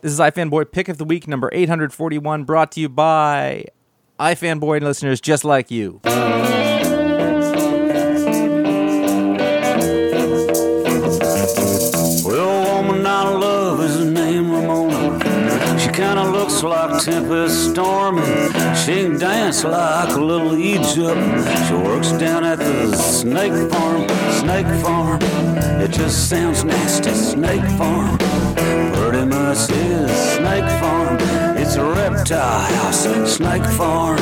This is iFanboy Pick of the Week number 841, brought to you by iFanboy and listeners just like you. Well, woman I love is her name Ramona. She kinda looks like Tempest Storm. and She can dance like a little Egypt. She works down at the snake farm, snake farm. It just sounds nasty, snake farm. Pretty much is snake farm. It's a reptile house, snake farm.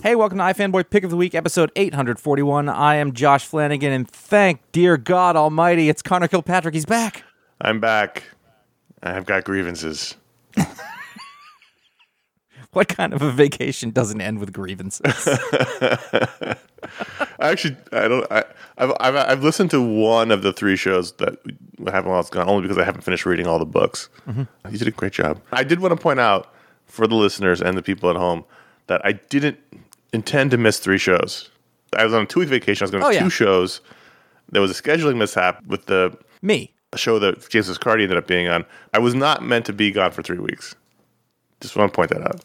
Hey, welcome to iFanboy Pick of the Week, episode 841. I am Josh Flanagan, and thank dear God Almighty, it's Conor Kilpatrick. He's back. I'm back. I've got grievances. What kind of a vacation doesn't end with grievances? I actually, I don't. I, I've, I've I've listened to one of the three shows that happened while it's gone, only because I haven't finished reading all the books. Mm-hmm. You did a great job. I did want to point out for the listeners and the people at home that I didn't intend to miss three shows. I was on a two week vacation. I was going to Oh, two yeah. shows. There was a scheduling mishap with the Me. A show that James Viscardi ended up being on. I was not meant to be gone for three weeks. Just want to point that out.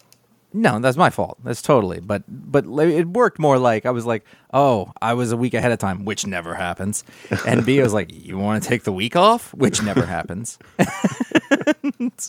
No, that's my fault. That's totally. But but it worked more like I was like, oh, I was a week ahead of time, which never happens. And B I was like, you want to take the week off, which never happens.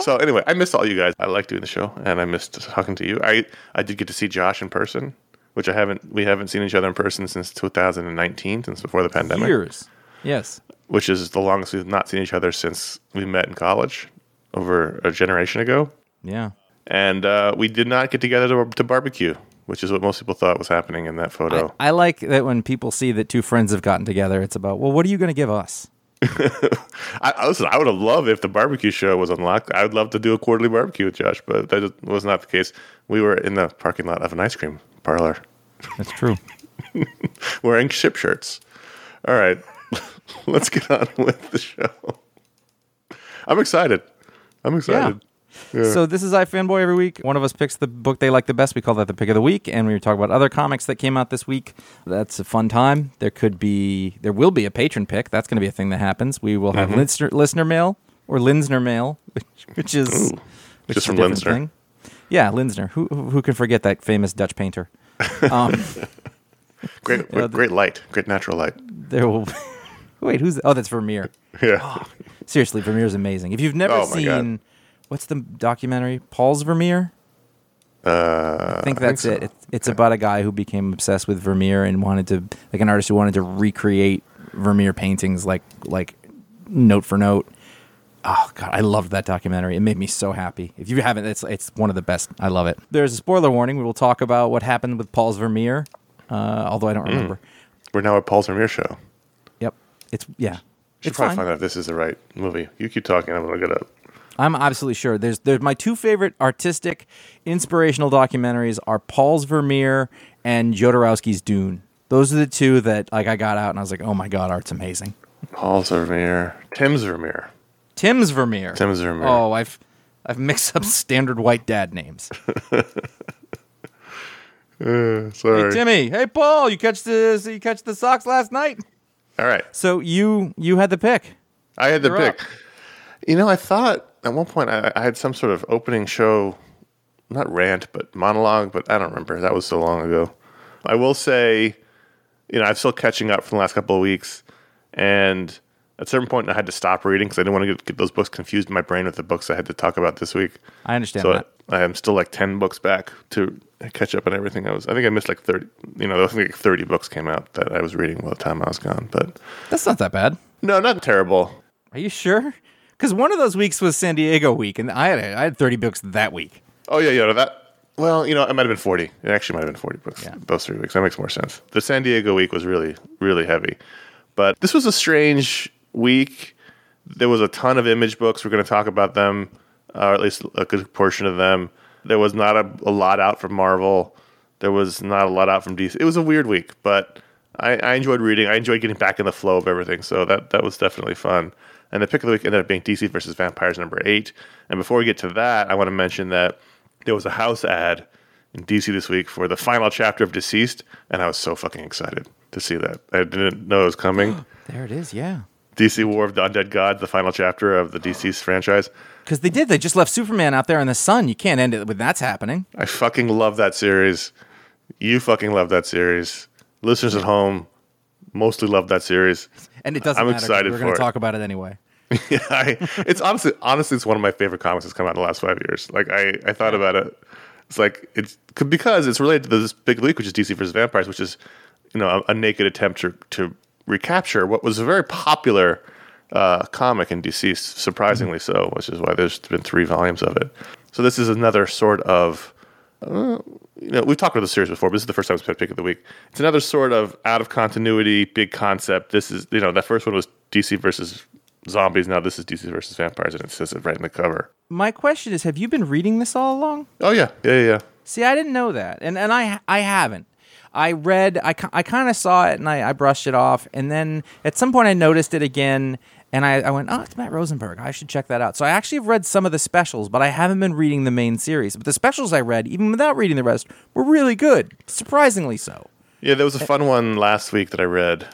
So anyway, I missed all you guys. I like doing the show, and I missed talking to you. I I did get to see Josh in person, which I haven't. We haven't seen each other in person since 2019, since before the pandemic, Years. Yes. which is the longest we've not seen each other since we met in college, over a generation ago. Yeah. And uh, we did not get together to, to barbecue, which is what most people thought was happening in that photo. I like that when people see that two friends have gotten together, it's about, well, what are you going to give us? I, I listen. I would have loved if the barbecue show was unlocked. I would love to do a quarterly barbecue with Josh, but that was not the case. We were in the parking lot of an ice cream parlor. That's true. wearing ship shirts. All right, let's get on with the show. I'm excited. I'm excited. So this is iFanboy every week. One of us picks the book they like the best. We call that the pick of the week, and we talk about other comics that came out this week. That's a fun time. There could be, there will be a patron pick. That's going to be a thing that happens. We will have Mm-hmm. listener, listener mail or Linsner mail, which, which is which just is from Linsner. thing. Yeah, Linsner. Who who can forget that famous Dutch painter? Um, Great, Yeah, the- great light, great natural light. there will. Wait, who's? Oh, that's Vermeer. Yeah, Seriously, Vermeer's amazing. If you've never Oh seen, what's the documentary? Paul's Vermeer. uh, I think that's it. It's, it's about a guy who became obsessed with Vermeer and wanted to, like an artist who wanted to recreate Vermeer paintings, like like note for note. Oh god, I loved that documentary. It made me so happy. If you haven't, it's it's one of the best. I love it. There's a spoiler warning. We will talk about what happened with Paul's Vermeer, uh, although I don't Mm. remember. We're now at Paul's Vermeer show. Yep, it's yeah. Should It's probably fine. find out if this is the right movie. You keep talking. I'm gonna look it up. I'm absolutely sure. There's there's my two favorite artistic, inspirational documentaries are Paul's Vermeer and Jodorowsky's Dune. Those are the two that like I got out and I was like, oh my god, art's amazing. Paul's Vermeer, Tim's Vermeer, Tim's Vermeer. Tim's Vermeer. Oh, I've I've mixed up standard white dad names. Uh, sorry. Hey Timmy, hey Paul, you catch the you catch the Sox last night? All right, So you you had the pick. I had the You're pick. up. You know, I thought at one point I, I had some sort of opening show, not rant, but monologue, but I don't remember. That was so long ago. I will say, you know, I'm still catching up from the last couple of weeks. And at a certain point, I had to stop reading because I didn't want to get, get those books confused in my brain with the books I had to talk about this week. I understand So that. I am still like 10 books back to catch up on everything I was. I think I missed like 30, you know, I think like 30 books came out that I was reading while the time I was gone. But That's not that bad. no, not terrible. Are you sure? Because one of those weeks was San Diego week, and I had I had 30 books that week. Oh yeah, yeah. no, That well, you know, it might have been forty. It actually might have been forty books. Yeah. Those three weeks. That makes more sense. The San Diego week was really, really heavy, but this was a strange week. There was a ton of image books. We're going to talk about them, uh, or at least a good portion of them. There was not a, a lot out from Marvel. There was not a lot out from DC. It was a weird week, but I, I enjoyed reading. I enjoyed getting back in the flow of everything. So that that was definitely fun. And the pick of the week ended up being DC versus Vampires number eight. And before we get to that, I want to mention that there was a house ad in DC this week for the final chapter of DCeased, and I was so fucking excited to see that. I didn't know it was coming. There it is. Yeah. DC War of the Undead Gods, the final chapter of the DCeased franchise. Because they did. They just left Superman out there in the sun. You can't end it with that's happening. I fucking love that series. You fucking love that series. Listeners at home mostly love that series. And it doesn't I'm matter. excited We're going to talk about it anyway. yeah, I, it's honestly, honestly, it's one of my favorite comics that's come out in the last five years. Like I, I thought about it. It's like it's because it's related to this big leak, which is DC versus Vampires, which is you know a, a naked attempt to, to recapture what was a very popular uh, comic in DC, surprisingly so, which is why there's been three volumes of it. So this is another sort of Uh, you know, we've talked about the series before, but this is the first time it's been pick of the week. It's another sort of out of continuity, big concept. This is, you know, that first one was DC versus zombies. Now this is DC versus vampires, and it says it right in the cover. My question is, have you been reading this all along? Oh yeah, yeah, yeah. yeah. See, I didn't know that, and and I I haven't. I read, I, I kind of saw it, and I, I brushed it off, and then at some point I noticed it again, and I, I went, oh, it's Matt Rosenberg. I should check that out. So I actually have read some of the specials, but I haven't been reading the main series. But the specials I read, even without reading the rest, were really good, surprisingly so. Yeah, there was a fun one last week that I read.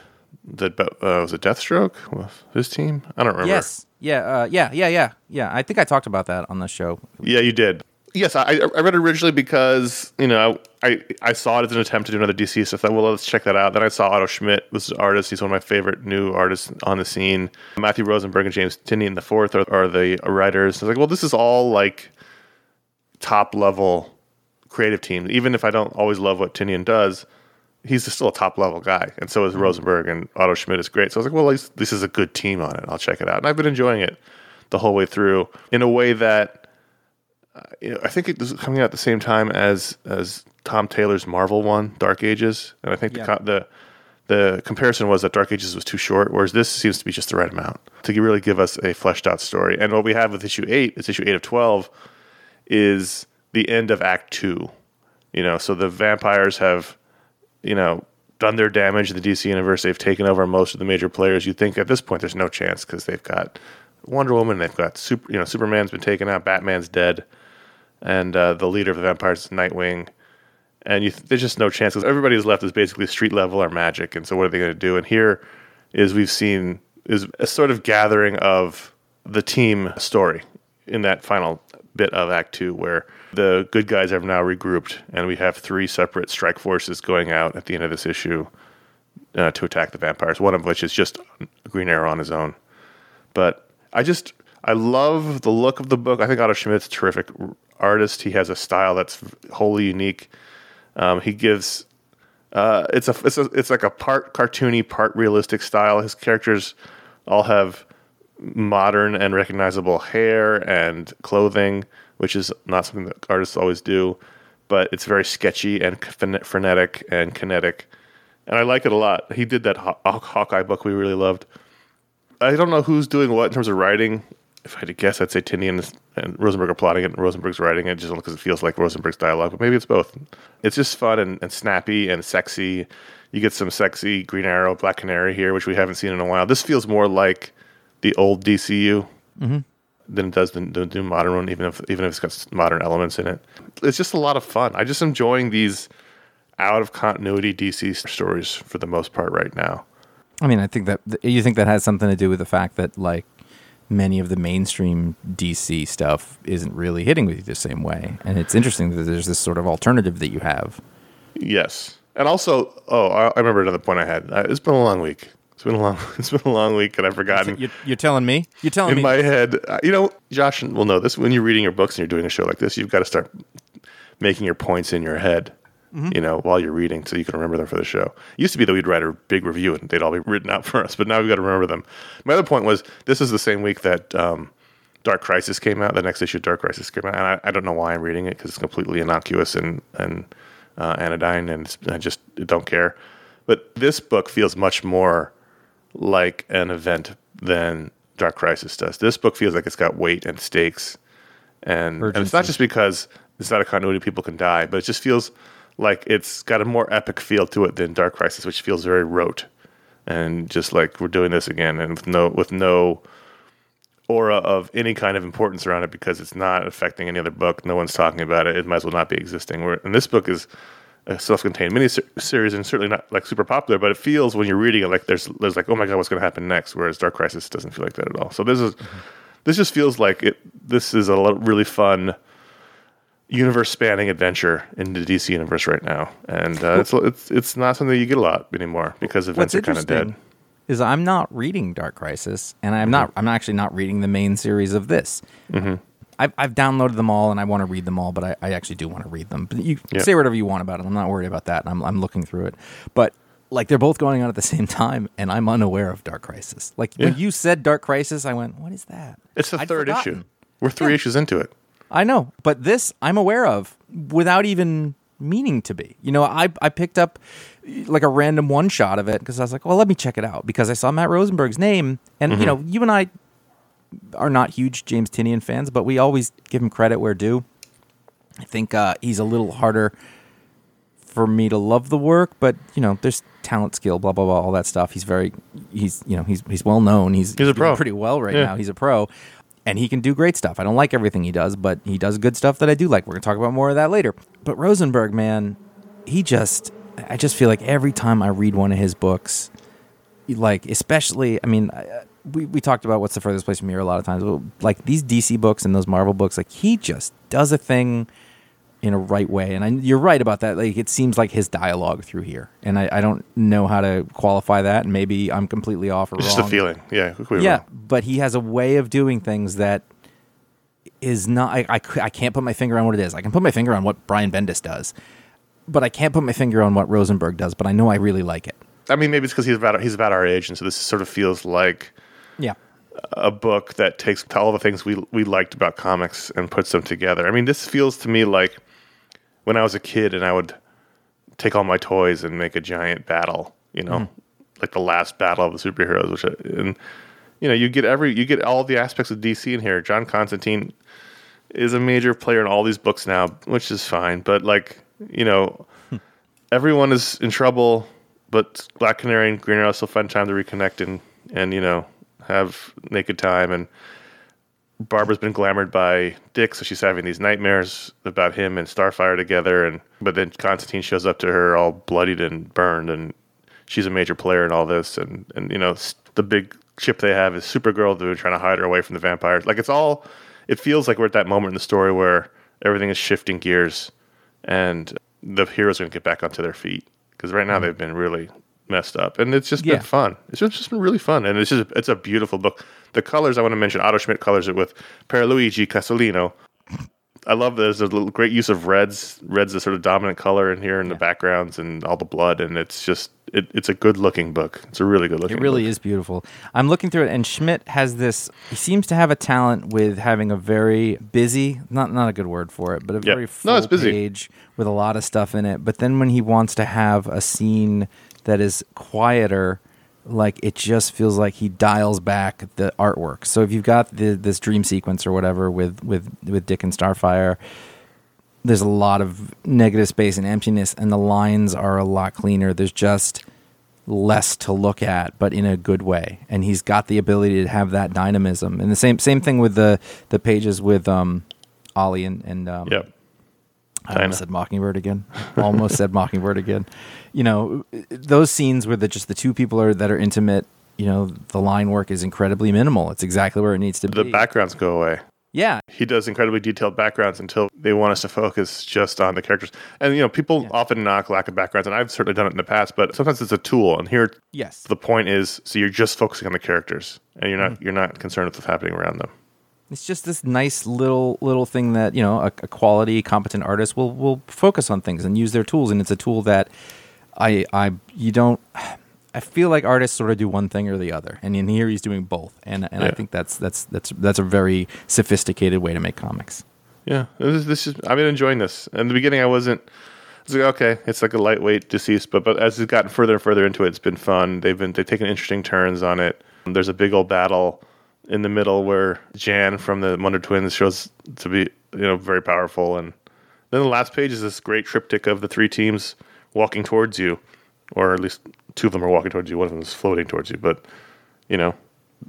That uh, was it Deathstroke with his team. I don't remember. Yes, yeah, uh, yeah, yeah, yeah, yeah. I think I talked about that on the show. Yeah, you did. Yes, I, I read it originally because you know I I saw it as an attempt to do another DC, stuff. I thought, well, let's check that out. Then I saw Otto Schmidt was an artist. He's one of my favorite new artists on the scene. Matthew Rosenberg and James Tynion the fourth are, are the writers. I was like, well, this is all like top level creative team. Even if I don't always love what Tynion does, he's still a top level guy, and so is mm-hmm. Rosenberg and Otto Schmidt is great. So I was like, well, at least this is a good team on it. I'll check it out, and I've been enjoying it the whole way through in a way that Uh, you know, I think it was coming out at the same time as as Tom Taylor's Marvel one, Dark Ages, and I think the Yeah. the the comparison was that Dark Ages was too short, whereas this seems to be just the right amount to really give us a fleshed out story. And what we have with issue eight, it's issue eight of twelve, is the end of Act Two. You know, so the vampires have, you know, done their damage in the DC universe. They've taken over most of the major players. You think at this point there's no chance because they've got Wonder Woman, they've got super, you know, Superman's been taken out, Batman's dead and uh, the leader of the vampires Nightwing. And th- there's just no chance because everybody who's left is basically street level or magic. And so what are they going to do? And here is we've seen is a sort of gathering of the team story in that final bit of Act Two, where the good guys have now regrouped, and we have three separate strike forces going out at the end of this issue uh, to attack the vampires. One of which is just Green Arrow on his own. But I just I love the look of the book. I think Otto Schmidt's terrific artist. He has a style that's wholly unique. Um, he gives uh, it's a it's a it's like a part cartoony, part realistic style. His characters all have modern and recognizable hair and clothing, which is not something that artists always do. But it's very sketchy and frenetic and kinetic, and I like it a lot. He did that Haw- Hawkeye book we really loved. I don't know who's doing what in terms of writing. If I had to guess, I'd say Tynion and Rosenberg are plotting it, and Rosenberg's writing it just because it feels like Rosenberg's dialogue. But maybe it's both. It's just fun and, and snappy and sexy. You get some sexy Green Arrow, Black Canary here, which we haven't seen in a while. This feels more like the old DCU mm-hmm. than it does the, the new modern one, even if even if it's got modern elements in it. It's just a lot of fun. I'm just enjoying these out of continuity DC stories for the most part right now. I mean, I think that you think that has something to do with the fact that like many of the mainstream DC stuff isn't really hitting with you the same way, and it's interesting that there's this sort of alternative that you have. Yes, and also, oh, I, I remember another point I had. Uh, it's been a long week. It's been a long. It's been a long week, and I've forgotten. You're, you're telling me? You're telling in me? In my head, uh, you know, Josh will know this. When you're reading your books and you're doing a show like this, you've got to start making your points in your head, Mm-hmm. you know, while you're reading, so you can remember them for the show. It used to be that we'd write a big review and they'd all be written out for us, but now we've got to remember them. My other point was this is the same week that um, Dark Crisis came out. The next issue, of Dark Crisis, came out, and I, I don't know why I'm reading it because it's completely innocuous and and uh, anodyne, and I just don't care. But this book feels much more like an event than Dark Crisis does. This book feels like it's got weight and stakes, and, and it's not just because it's not a continuity people can die, but it just feels like it's got a more epic feel to it than Dark Crisis, which feels very rote and just like we're doing this again, and with no with no aura of any kind of importance around it because it's not affecting any other book. No one's talking about it. It might as well not be existing. And this book is a self-contained miniseries and certainly not like super popular, but it feels when you're reading it like there's there's like oh my god what's going to happen next. Whereas Dark Crisis doesn't feel like that at all. So this is this just feels like it. This is a really fun universe spanning adventure in the DC universe right now, and uh, it's it's it's not something you get a lot anymore because events are kind of dead. is I'm not reading Dark Crisis, and I'm not. I'm actually not reading the main series of this. Mm-hmm. I've, I've downloaded them all, and I want to read them all, but I, I actually do want to read them. But you Yeah. say whatever you want about it. I'm not worried about that. I'm I'm looking through it, but like they're both going on at the same time, and I'm unaware of Dark Crisis. Like when you said Dark Crisis, I went, "What is that?" It's the I'd third issue. We're three issues into it. I know, but this I'm aware of without even meaning to be. You know, I I picked up like a random one shot of it because I was like, well, let me check it out because I saw Matt Rosenberg's name, and you know, you and I are not huge James Tynion fans, but we always give him credit where due. I think uh, he's a little harder for me to love the work, but you know, there's talent, skill, blah blah blah, all that stuff. He's very, he's you know, he's he's well known. He's He's a pro. pretty well right Yeah. now. He's a pro, and he can do great stuff. I don't like everything he does, but he does good stuff that I do like. We're gonna talk about more of that later. But Rosenberg, man, he just, I just feel like every time I read one of his books, like especially, I mean. Uh, we, we talked about what's the furthest place from here a lot of times. Well, Like these DC books and those Marvel books, like he just does a thing in a right way. And I, you're right about that. Like it seems like his dialogue through here, and I, I don't know how to qualify that. And maybe I'm completely off or It's wrong. just a feeling. Yeah. we Yeah, wrong. but he has a way of doing things that is not. I I can't put my finger on what it is. I can put my finger on what Brian Bendis does, but I can't put my finger on what Rosenberg does. But I know I really like it. I mean, maybe it's because he's about he's about our age, and so this sort of feels like Yeah. a book that takes all the things we we liked about comics and puts them together. I mean, this feels to me like when I was a kid and I would take all my toys and make a giant battle, you know, hmm. like the last battle of the superheroes, which I- and you know, you get every you get all the aspects of DC in here. John Constantine is a major player in all these books now, which is fine, but like, you know, hmm. everyone is in trouble, but Black Canary and Green Arrow still find time to reconnect and and you know have naked time. And Barbara's been glamored by Dick, so she's having these nightmares about him and Starfire together. And but then Constantine shows up to her all bloodied and burned, and she's a major player in all this. And and you know the big ship they have is Supergirl, they're trying to hide her away from the vampires. Like it's all. It feels like we're at that moment in the story where everything is shifting gears and the heroes are going to get back onto their feet because right now mm-hmm. they've been really messed up and it's just Yeah. been fun it's just, just been really fun and it's just it's a beautiful book the colors i want to mention otto schmidt colors it with Pierluigi Casolino. i love this. there's a great use of reds reds a sort of dominant color in here in the backgrounds and all the blood and it's just it, it's a good looking book it's a really good looking It really book. is beautiful. I'm looking through it, and Schmidt has this. He seems to have a talent with having a very busy, not not a good word for it, but a Yeah. very full No, it's busy. page with a lot of stuff in it. But then when he wants to have a scene that is quieter, like it just feels like he dials back the artwork. So if you've got the, this dream sequence or whatever with with with Dick and Starfire, there's a lot of negative space and emptiness, and the lines are a lot cleaner. There's just less to look at, but in a good way. And he's got the ability to have that dynamism. And the same same thing with the the pages with um, Ollie and and um, yep I almost said Mockingbird again. Almost said Mockingbird again. You know, those scenes where the just the two people are that are intimate. You know, the line work is incredibly minimal. It's exactly where it needs to the be. backgrounds go away yeah, he does incredibly detailed backgrounds until they want us to focus just on the characters. And you know, people often knock lack of backgrounds, and I've certainly done it in the past. But sometimes it's a tool, and here yes, the point is, so you're just focusing on the characters, and you're not Mm-hmm. you're not concerned with what's happening around them. It's just this nice little little thing that you know a, a quality, competent artist will will focus on things and use their tools, and it's a tool that I I you don't. I feel like artists sort of do one thing or the other, and in here he's doing both, and and I think that's that's that's that's a very sophisticated way to make comics. Yeah, this is, this is I've been enjoying this. In the beginning, I wasn't. It's was like, okay, it's like a lightweight DCeased, but but as it's gotten further and further into it, it's been fun. They've been they've taken interesting turns on it. There's a big old battle in the middle where Jan from the Wonder Twins shows to be you know very powerful, and then the last page is this great triptych of the three teams walking towards you, or at least two of them are walking towards you. One of them is floating towards you, but you know.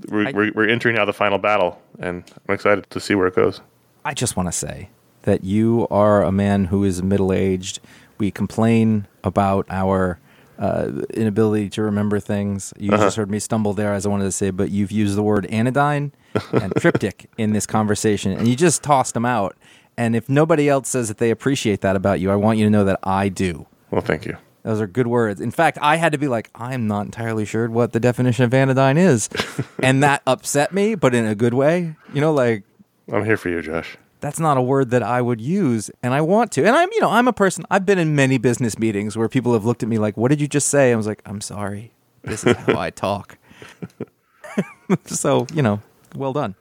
We're, I- we're, we're entering now the final battle, and I'm excited to see where it goes. I just want to say that you are a man who is middle aged we complain about our uh, inability to remember things. You Uh-huh. just heard me stumble there, as I wanted to say, but you've used the word anodyne and triptych in this conversation, and you just tossed them out. And if nobody else says that they appreciate that about you, I want you to know that I do. Well, thank you. Those are good words. In fact, I had to be like, I'm not entirely sure what the definition of anodyne is. and that upset me, but in a good way. You know, like, I'm here for you, Josh. that's not a word that I would use, and I want to. And I'm, you know, I'm a person. I've been in many business meetings where people have looked at me like, "What did you just say?" I was like, "I'm sorry. This is how I talk." so, you know, well done.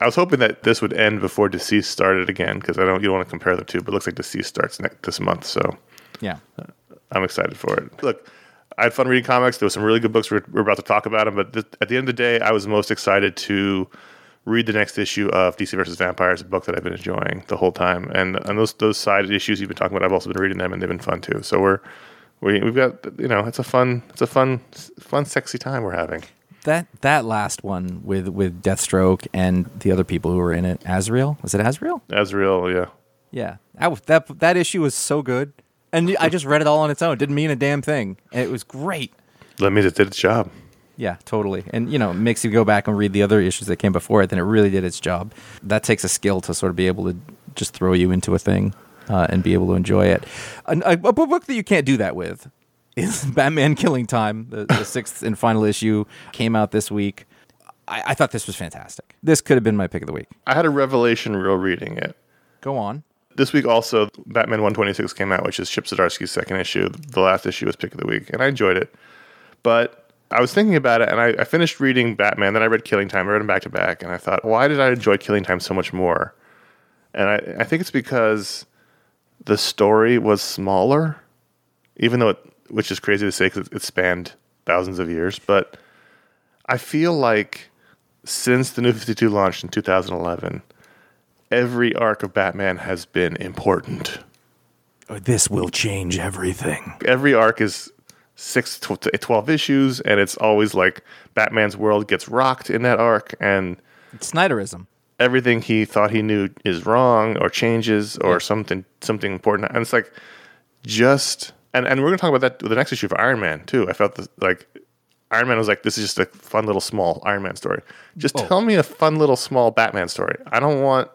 I was hoping that this would end before DCeased started again because I don't you don't want to compare the two, but it looks like DCeased starts next this month, so Yeah. Uh, I'm excited for it. Look, I had fun reading comics. There were some really good books. We're, we're about to talk about them, but th- at the end of the day, I was most excited to read the next issue of DC versus Vampires, a book that I've been enjoying the whole time. And and those those side issues you've been talking about, I've also been reading them, and they've been fun too. So we're we, we've got you know it's a fun it's a fun fun sexy time we're having. That that last one with with Deathstroke and the other people who were in it, Azrael. Was it Azrael? Azrael, yeah. Yeah. That that that issue was so good. And I just read it all on its own. Didn't mean a damn thing. And it was great. That means it did its job. Yeah, totally. And you know, it makes you go back and read the other issues that came before it, then it really did its job. That takes a skill to sort of be able to just throw you into a thing uh, and be able to enjoy it. An- A, a book that you can't do that with is Batman Killing Time. The, the sixth and final issue came out this week. I, I thought this was fantastic. This could have been my pick of the week. I had a revelation real reading it. Go on. This week also, Batman 126 came out, which is Chip Zdarsky's second issue. The last issue was pick of the week, and I enjoyed it. But I was thinking about it, and I, I finished reading Batman. Then I read Killing Time. I read them back to back, and I thought, why did I enjoy Killing Time so much more? And I, I think it's because the story was smaller, even though it, which is crazy to say because it spanned thousands of years. But I feel like since the New 52 launched in 2011, every arc of Batman has been important. This will change everything. Every arc is six to to 12 issues, and it's always like Batman's world gets rocked in that arc, and It's Snyderism. everything he thought he knew is wrong or changes or something something important. And it's like just and, and we're gonna talk about that with the next issue of Iron Man too. I felt like Iron Man was like, this is just a fun little small Iron Man story. Just oh. tell me a fun little small Batman story. I don't want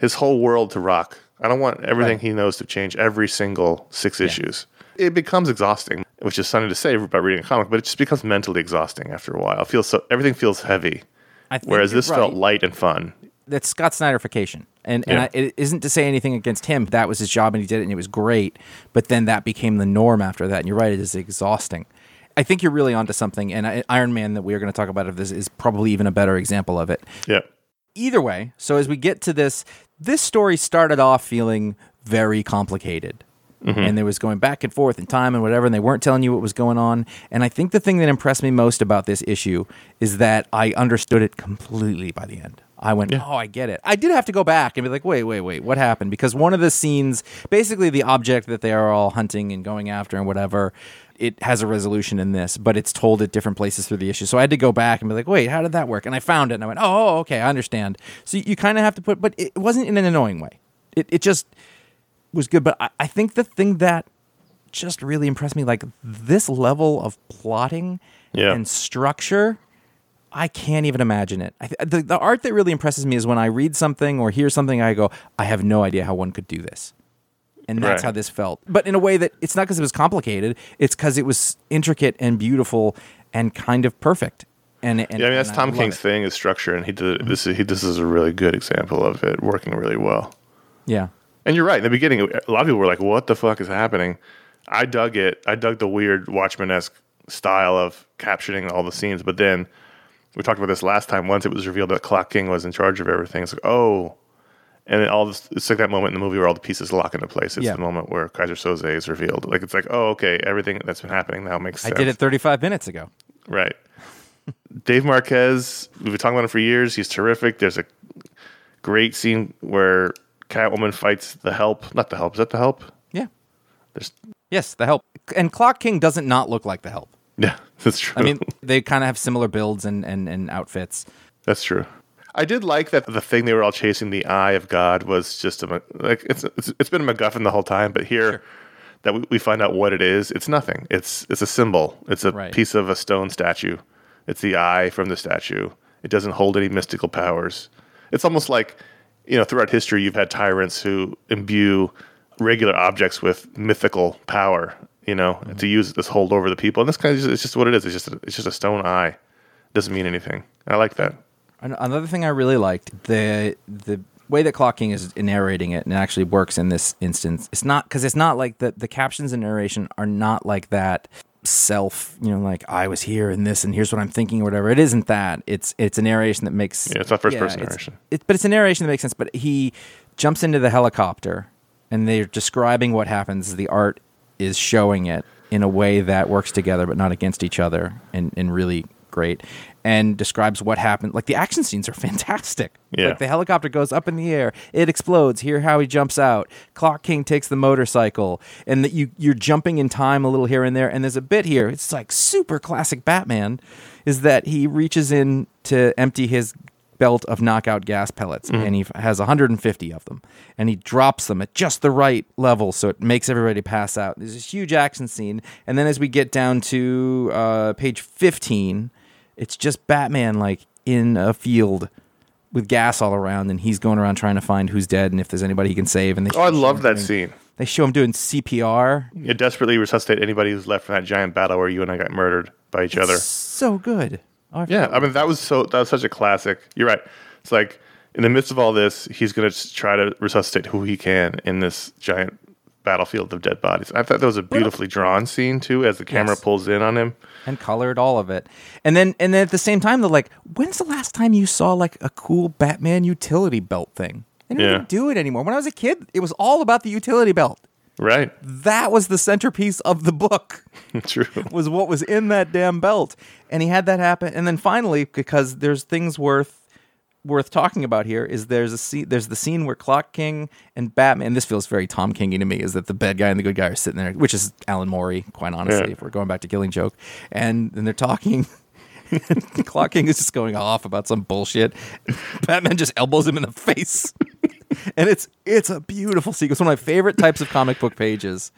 his whole world to rock. I don't want everything Right. he knows to change every single six issues. It becomes exhausting, which is something to say about reading a comic, but it just becomes mentally exhausting after a while. It feels so everything feels heavy. I think Whereas this felt light and fun. that's Scott Snyderification. And and Yeah. I, it isn't to say anything against him. That was his job and he did it and it was great. But then that became the norm after that. And you're right, it is exhausting. I think you're really onto something. And I, Iron Man that we are going to talk about of this is probably even a better example of it. Yeah. Either way, so as we get to this, this story started off feeling very complicated. Mm-hmm. And there was going back and forth in time and whatever, and they weren't telling you what was going on. And I think the thing that impressed me most about this issue is that I understood it completely by the end. I went, oh, I get it. I did have to go back and be like, wait, wait, wait, what happened? Because one of the scenes, basically the object that they are all hunting and going after and whatever, it has a resolution in this, but it's told at different places through the issue. So I had to go back and be like, wait, how did that work? And I found it and I went, oh, okay, I understand. So you, kind of have to put, but it wasn't in an annoying way. It, it just was good. But I, I think the thing that just really impressed me, like this level of plotting Yeah. and structure, I can't even imagine it. I, th- the, the art that really impresses me is when I read something or hear something, I go, I have no idea how one could do this. And that's Right. how this felt. But in a way that it's not because it was complicated, it's because it was intricate and beautiful and kind of perfect. And, and Yeah, I mean that's Tom King's it. thing is structure, and he did mm-hmm. this. Is, he this is a really good example of it working really well. Yeah. And you're right. In the beginning, a lot of people were like, "What the fuck is happening?" I dug it. I dug the weird Watchmen esque style of captioning all the scenes. But then we talked about this last time. Once it was revealed that Clock King was in charge of everything, it's like, oh. And then all this, it's like that moment in the movie where all the pieces lock into place. It's Yeah. the moment where Keyser Soze is revealed. Like it's like, oh, okay, everything that's been happening now makes sense. I did it 35 minutes ago. Right. Dave Marquez, we've been talking about him for years. He's terrific. There's a great scene where Catwoman fights the help. Not the help. Is that the help? Yeah. There's Yes, the help. And Clock King doesn't not look like the help. yeah, that's true. I mean, they kind of have similar builds and, and, and outfits. that's true. I did like that the thing they were all chasing, the eye of God, was just a like it's it's, it's been a MacGuffin the whole time, but here that we, we find out what it is. It's nothing. It's it's a symbol. It's a Right. piece of a stone statue. It's the eye from the statue. It doesn't hold any mystical powers. It's almost like you know throughout history you've had tyrants who imbue regular objects with mythical power. You know, Mm-hmm. to use this hold over the people. And this kind of it's just what it is. It's just a, it's just a stone eye. It doesn't mean anything. I like that. An- Another thing I really liked the the way that Clock King is narrating it and it actually works in this instance. It's not because it's not like the the captions and narration are not like that self. You know, like I was here and this and here's what I'm thinking or whatever. It isn't that. It's it's a narration that makes Yeah, it's not first-person it's- narration. It, but it's a narration that makes sense. But he jumps into the helicopter and they're describing what happens. The art is showing it in a way that works together but not against each other and, and really great and describes what happened. Like the action scenes are fantastic. Yeah. like the helicopter goes up in the air it explodes hear how he jumps out clock king takes the motorcycle and that you you're jumping in time a little here and there and there's a bit here it's like super classic batman is that he reaches in to empty his belt of knockout gas pellets and he has 150 of them and he drops them at just the right level so it makes everybody pass out. There's this huge action scene and then as we get down to uh, page 15 it's just batman like in a field with gas all around and he's going around trying to find who's dead and if there's anybody he can save and they Oh, I love that scene. they show him doing cpr You desperately resuscitate anybody who's left from that giant battle where you and I got murdered by each other. so good Oh, I Yeah, I mean that was so that was such a classic. You're right. It's like in the midst of all this, he's going to try to resuscitate who he can in this giant battlefield of dead bodies. I thought that was a beautifully drawn scene too, as the camera Yes. pulls in on him. and colored all of it. And then and then at the same time, they're like, when's the last time you saw like a cool Batman utility belt thing? They don't Yeah. even do it anymore. When I was a kid, it was all about the utility belt. Right, That was the centerpiece of the book. true. Was what was in that damn belt. And he had that happen. And then finally, because there's things worth worth talking about here is there's a scene there's the scene where Clock King and Batman this feels very Tom Kingy to me is that the bad guy and the good guy are sitting there which is Alan Morey quite honestly Yeah. if we're going back to Killing Joke and then they're talking Clock King is just going off about some bullshit Batman just elbows him in the face and it's it's a beautiful sequence one of my favorite types of comic book pages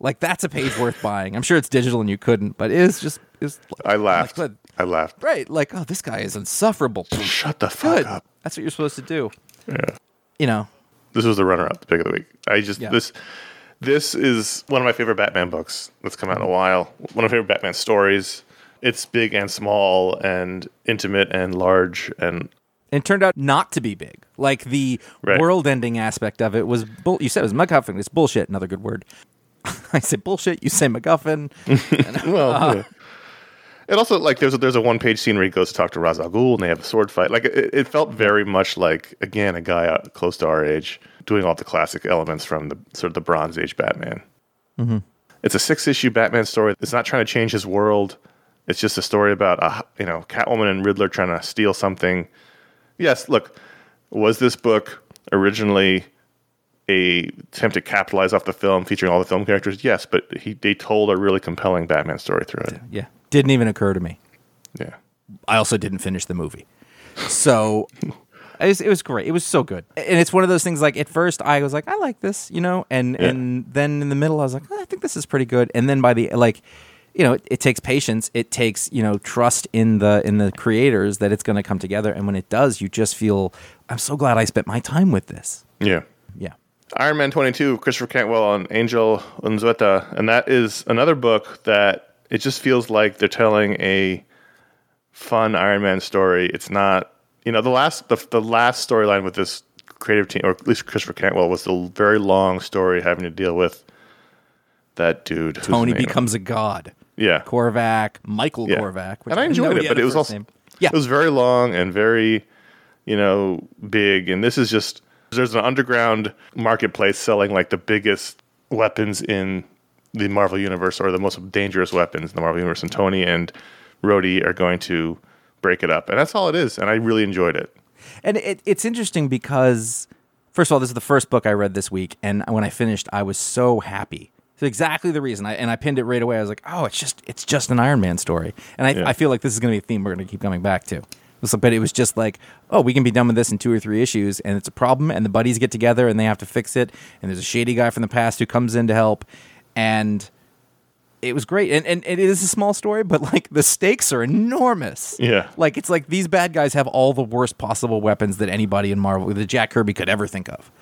like that's a page worth buying I'm sure it's digital and you couldn't but it is just is I laughed. good. I laughed. right like oh this guy is insufferable Shut the fuck good up. that's what you're supposed to do Yeah. you know This was the runner-up, the pick of the week. I just Yeah. this this is one of my favorite Batman books that's come out in a while. One of my favorite Batman stories. It's big and small and intimate and large and and it turned out not to be big. Like the Right. world-ending aspect of it was bull. You said it was MacGuffin. It's bullshit. Another good word. I say bullshit. You say MacGuffin. well. Uh-huh. It also like there's a, there's a one page scene where he goes to talk to Ra's al Ghul and they have a sword fight. Like it, it felt very much like again a guy out close to our age doing all the classic elements from the sort of the Bronze Age Batman. Mm-hmm. It's a six issue Batman story. It's not trying to change his world. It's just a story about a you know Catwoman and Riddler trying to steal something. Yes, look, was this book originally a attempt to capitalize off the film featuring all the film characters? Yes, but he they told a really compelling Batman story through it. yeah, didn't even occur to me. Yeah. I also didn't finish the movie, so it was, it was great. It was so good, and it's one of those things. Like at first, I was like, I like this, you know, and Yeah. and then in the middle, I was like, "Oh, I think this is pretty good. And then by the like, you know, it, it takes patience. It takes you know trust in the in the creators that it's going to come together. And when it does, you just feel, I'm so glad I spent my time with this. Yeah. Yeah. Iron Man 22, Christopher Cantwell and Angel Unzueta. And that is another book that it just feels like they're telling a fun Iron Man story. It's not, you know, the last the, the last storyline with this creative team, or at least Christopher Cantwell, was the very long story having to deal with that dude. Tony becomes a god. Yeah. Korvac, Michael Yeah. Korvac. which and I enjoyed it, but it was also name. Yeah. it was very long and very, you know, big. And this is just there's an underground marketplace selling like the biggest weapons in the Marvel universe or the most dangerous weapons in the Marvel universe. And Tony and Rhodey are going to break it up, and that's all it is. And I really enjoyed it. And it, it's interesting because, first of all, this is the first book I read this week, and when I finished, I was so happy. It's exactly the reason. I, and I pinned it right away. I was like, "Oh, it's just it's just an Iron Man story," and I, Yeah. I feel like this is going to be a theme we're going to keep coming back to. So, but it was just like, "Oh, we can be done with this in two or three issues," and it's a problem, and the buddies get together and they have to fix it, and there's a shady guy from the past who comes in to help, and it was great. And, and it is a small story, but like the stakes are enormous. Yeah. like it's like these bad guys have all the worst possible weapons that anybody in Marvel, that Jack Kirby could ever think of.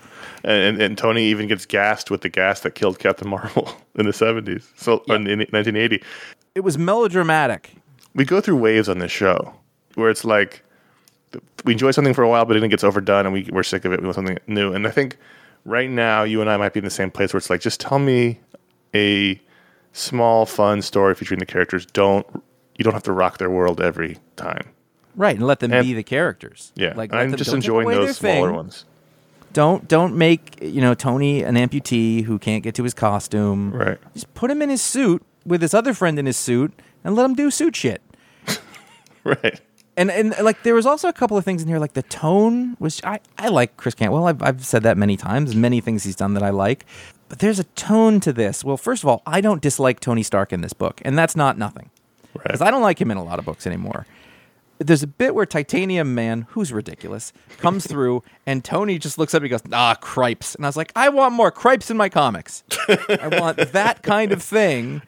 and, and, and Tony even gets gassed with the gas that killed Captain Marvel in the 70s. So in, in 1980. It was melodramatic. We go through waves on this show where it's like we enjoy something for a while, but then it gets overdone and we, we're sick of it. We want something new. And I think right now, you and I might be in the same place where it's like, just tell me a small, fun story featuring the characters. Don't you don't have to rock their world every time. Right, and let them And- be the characters. Yeah, like I'm them- just enjoying those smaller thing. ones. Don't don't make you know Tony an amputee who can't get to his costume. Right. Just put him in his suit with his other friend in his suit and let him do suit shit. Right. And and like there was also a couple of things in here like the tone was I I like Chris Cantwell. I've I've said that many times. Many things he's done that I like. But there's a tone to this. Well, first of all, I don't dislike Tony Stark in this book, and that's not nothing. Because I don't like him in a lot of books anymore. There's a bit where Titanium Man, who's ridiculous, comes through, and Tony just looks up and goes, "Ah, cripes," and I was like, "I want more cripes in my comics. I want that kind of thing."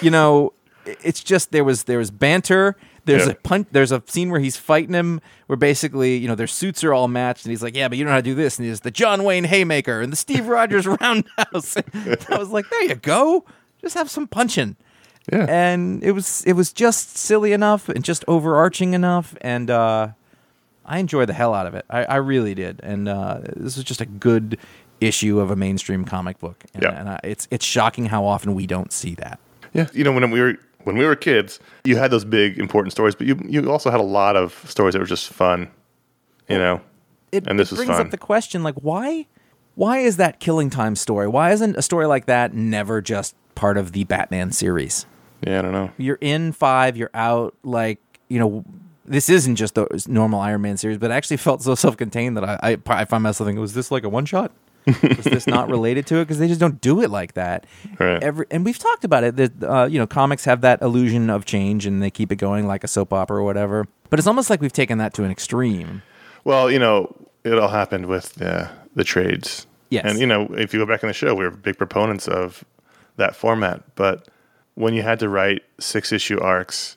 You know, it's just there was there was banter. There's Yeah. a punch. There's a scene where he's fighting him, where basically you know their suits are all matched, and he's like, "Yeah, but you know how to do this." And he's the John Wayne Haymaker and the Steve Rogers Roundhouse. I was like, "There you go. Just have some punching." Yeah. and it was it was just silly enough and just overarching enough and uh i enjoyed the hell out of it i, I really did and uh this was just a good issue of a mainstream comic book and, Yeah. and I, it's it's shocking how often we don't see that Yeah, you know when we were when we were kids, you had those big important stories, but you you also had a lot of stories that were just fun. You know, it, And this it brings fun. up the question like why why is that killing time story why isn't a story like that never just part of the batman series yeah, I don't know. you're in five, you're out. Like you know, this isn't just the normal Iron Man series, but it actually felt so self-contained that I I, I find myself thinking, was this like a one shot? Was this not related to it? Because they just don't do it like that. Right. Every and we've talked about it. That uh, you know, comics have that illusion of change, and they keep it going like a soap opera or whatever. But it's almost like we've taken that to an extreme. Well, you know, it all happened with the the trades. Yes. and you know, if you go back in the show, we were big proponents of that format. But when you had to write six issue arcs,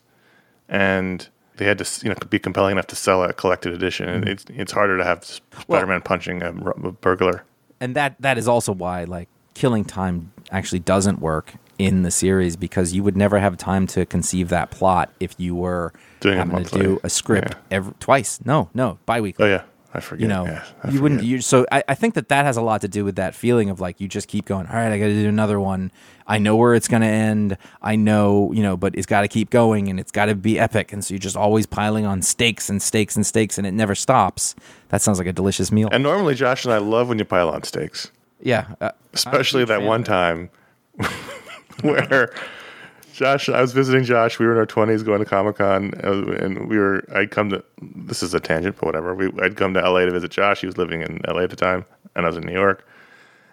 and they had to you know be compelling enough to sell a collected edition, and it's it's harder to have Spider Man punching a, a burglar. And that that is also why like killing time actually doesn't work in the series because you would never have time to conceive that plot if you were Doing having to do a script Yeah. every twice. No no bi-weekly. Oh yeah, I forget. you know yeah, you wouldn't you so I, I think that that has a lot to do with that feeling of like you just keep going all right i gotta do another one. I know where it's gonna end. I know you know but it's gotta keep going and it's gotta be epic. And so you're just always piling on stakes and stakes and stakes and it never stops. That sounds like a delicious meal. And normally, Josh and I love when you pile on stakes, yeah uh, especially that one time where Josh, I was visiting Josh. We were in our twenties, going to Comic Con, and we were. I'd come to. This is a tangent, but whatever. We, I'd come to LA to visit Josh. He was living in LA at the time, and I was in New York.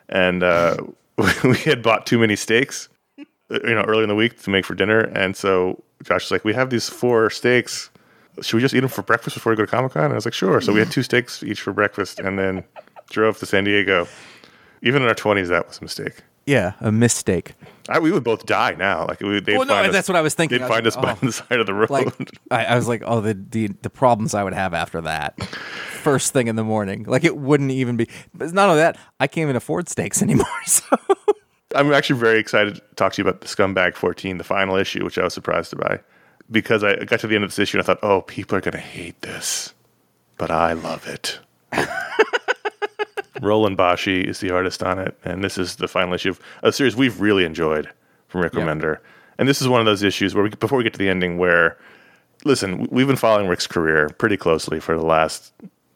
And uh, we had bought too many steaks, uh, you know, early in the week to make for dinner. And so Josh was like, "We have these four steaks. Should we just eat them for breakfast before we go to Comic Con?" And I was like, "Sure." So we had two steaks each for breakfast, and then drove to San Diego. Even in our twenties, that was a mistake. Yeah a mistake I, we would both die now. Like we, they'd Well, no, find us, that's what I was thinking. They'd was find like, us by oh. the side of the road. like I, I was like, oh, the, the the problems I would have after that. First thing in the morning, like it wouldn't even be. But not only that, I can't even afford steaks anymore. So I'm actually very excited to talk to you about the Scumbag 14, the final issue, which I was surprised by, because I got to the end of this issue and I thought, oh, people are going to hate this, but I love it. Roland Boschi is the artist on it, and this is the final issue of a series we've really enjoyed from Rick Yeah. Remender. And this is one of those issues where, we, before we get to the ending, where listen, we've been following Rick's career pretty closely for the last,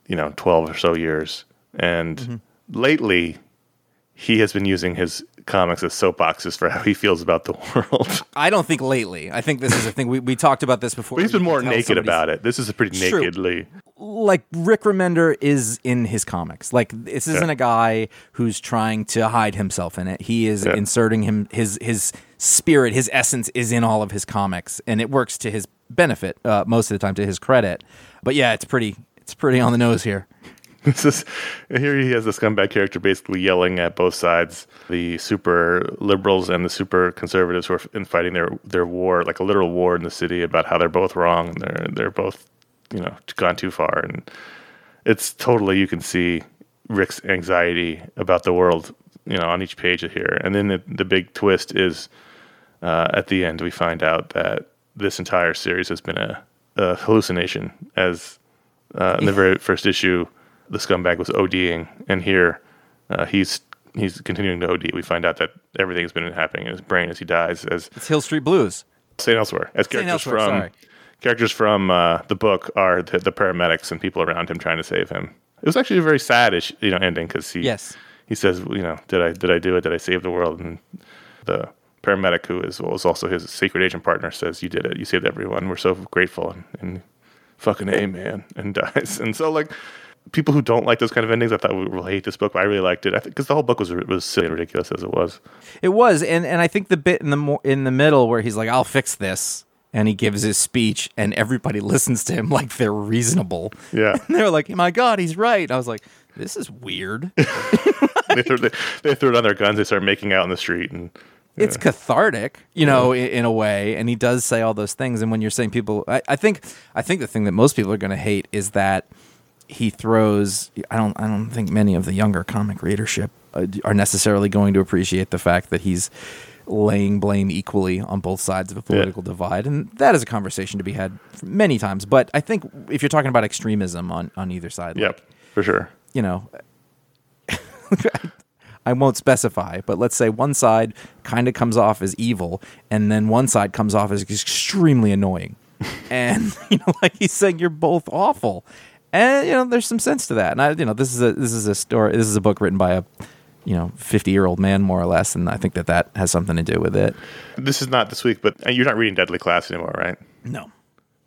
you know, 12 or so years. And Mm-hmm. lately, he has been using his comics as soapboxes for how he feels about the world. I don't think lately. I think this is a thing we, we talked about this before. but he's been more naked about it. This is a pretty true. nakedly. like Rick Remender is in his comics. Like this isn't Yeah. a guy who's trying to hide himself in it. He is Yeah. inserting him his his spirit, his essence is in all of his comics, and it works to his benefit uh, most of the time, to his credit. But yeah, it's pretty it's pretty on the nose here. This is here he has the scumbag character basically yelling at both sides, the super liberals and the super conservatives who are in fighting their their war, like a literal war in the city about how they're both wrong and they're they're both, you know, gone too far and it's totally you can see Rick's anxiety about the world, you know, on each page of here. And then the the big twist is uh, at the end we find out that this entire series has been a, a hallucination as uh, in the very first issue the scumbag was ODing, and here uh, he's he's continuing to OD. We find out that everything's been happening in his brain as he dies. As It's Hill Street Blues. St. Elsewhere, as characters Elsewhere, from sorry. characters from uh, the book are the, the paramedics and people around him trying to save him. It was actually a very sad you know ending because he Yes. he says you know did I did I do it did I save the world and the paramedic who is was also his secret agent partner says you did it you saved everyone we're so grateful and, and fucking a man and dies and so like people who don't like those kind of endings I thought we will hate this book but I really liked it I think because the whole book was was silly and ridiculous as it was It was, and and I think the bit in the mo- in the middle where he's like, "I'll fix this," and he gives his speech, and everybody listens to him like they're reasonable. yeah And they're like, "My God, he's right." I was like, "This is weird." they, threw, they, they threw down their guns they start making out in the street and it's cathartic, you know, in, in a way. And he does say all those things. And when you're saying people, I, I think, I think the thing that most people are going to hate is that he throws. I don't. I don't think many of the younger comic readership uh, are necessarily going to appreciate the fact that he's laying blame equally on both sides of a political divide, and that is a conversation to be had many times. But I think if you're talking about extremism on on either side, yep for sure you know, I won't specify, but let's say one side kind of comes off as evil, and then one side comes off as extremely annoying. and you know, like he's saying, you're both awful, and you know, there's some sense to that. And I, you know, this is a this is a story. This is a book written by a you know 50 year old man more or less, and I think that that has something to do with it. this is not this week but uh, you're not reading Deadly Class anymore right No,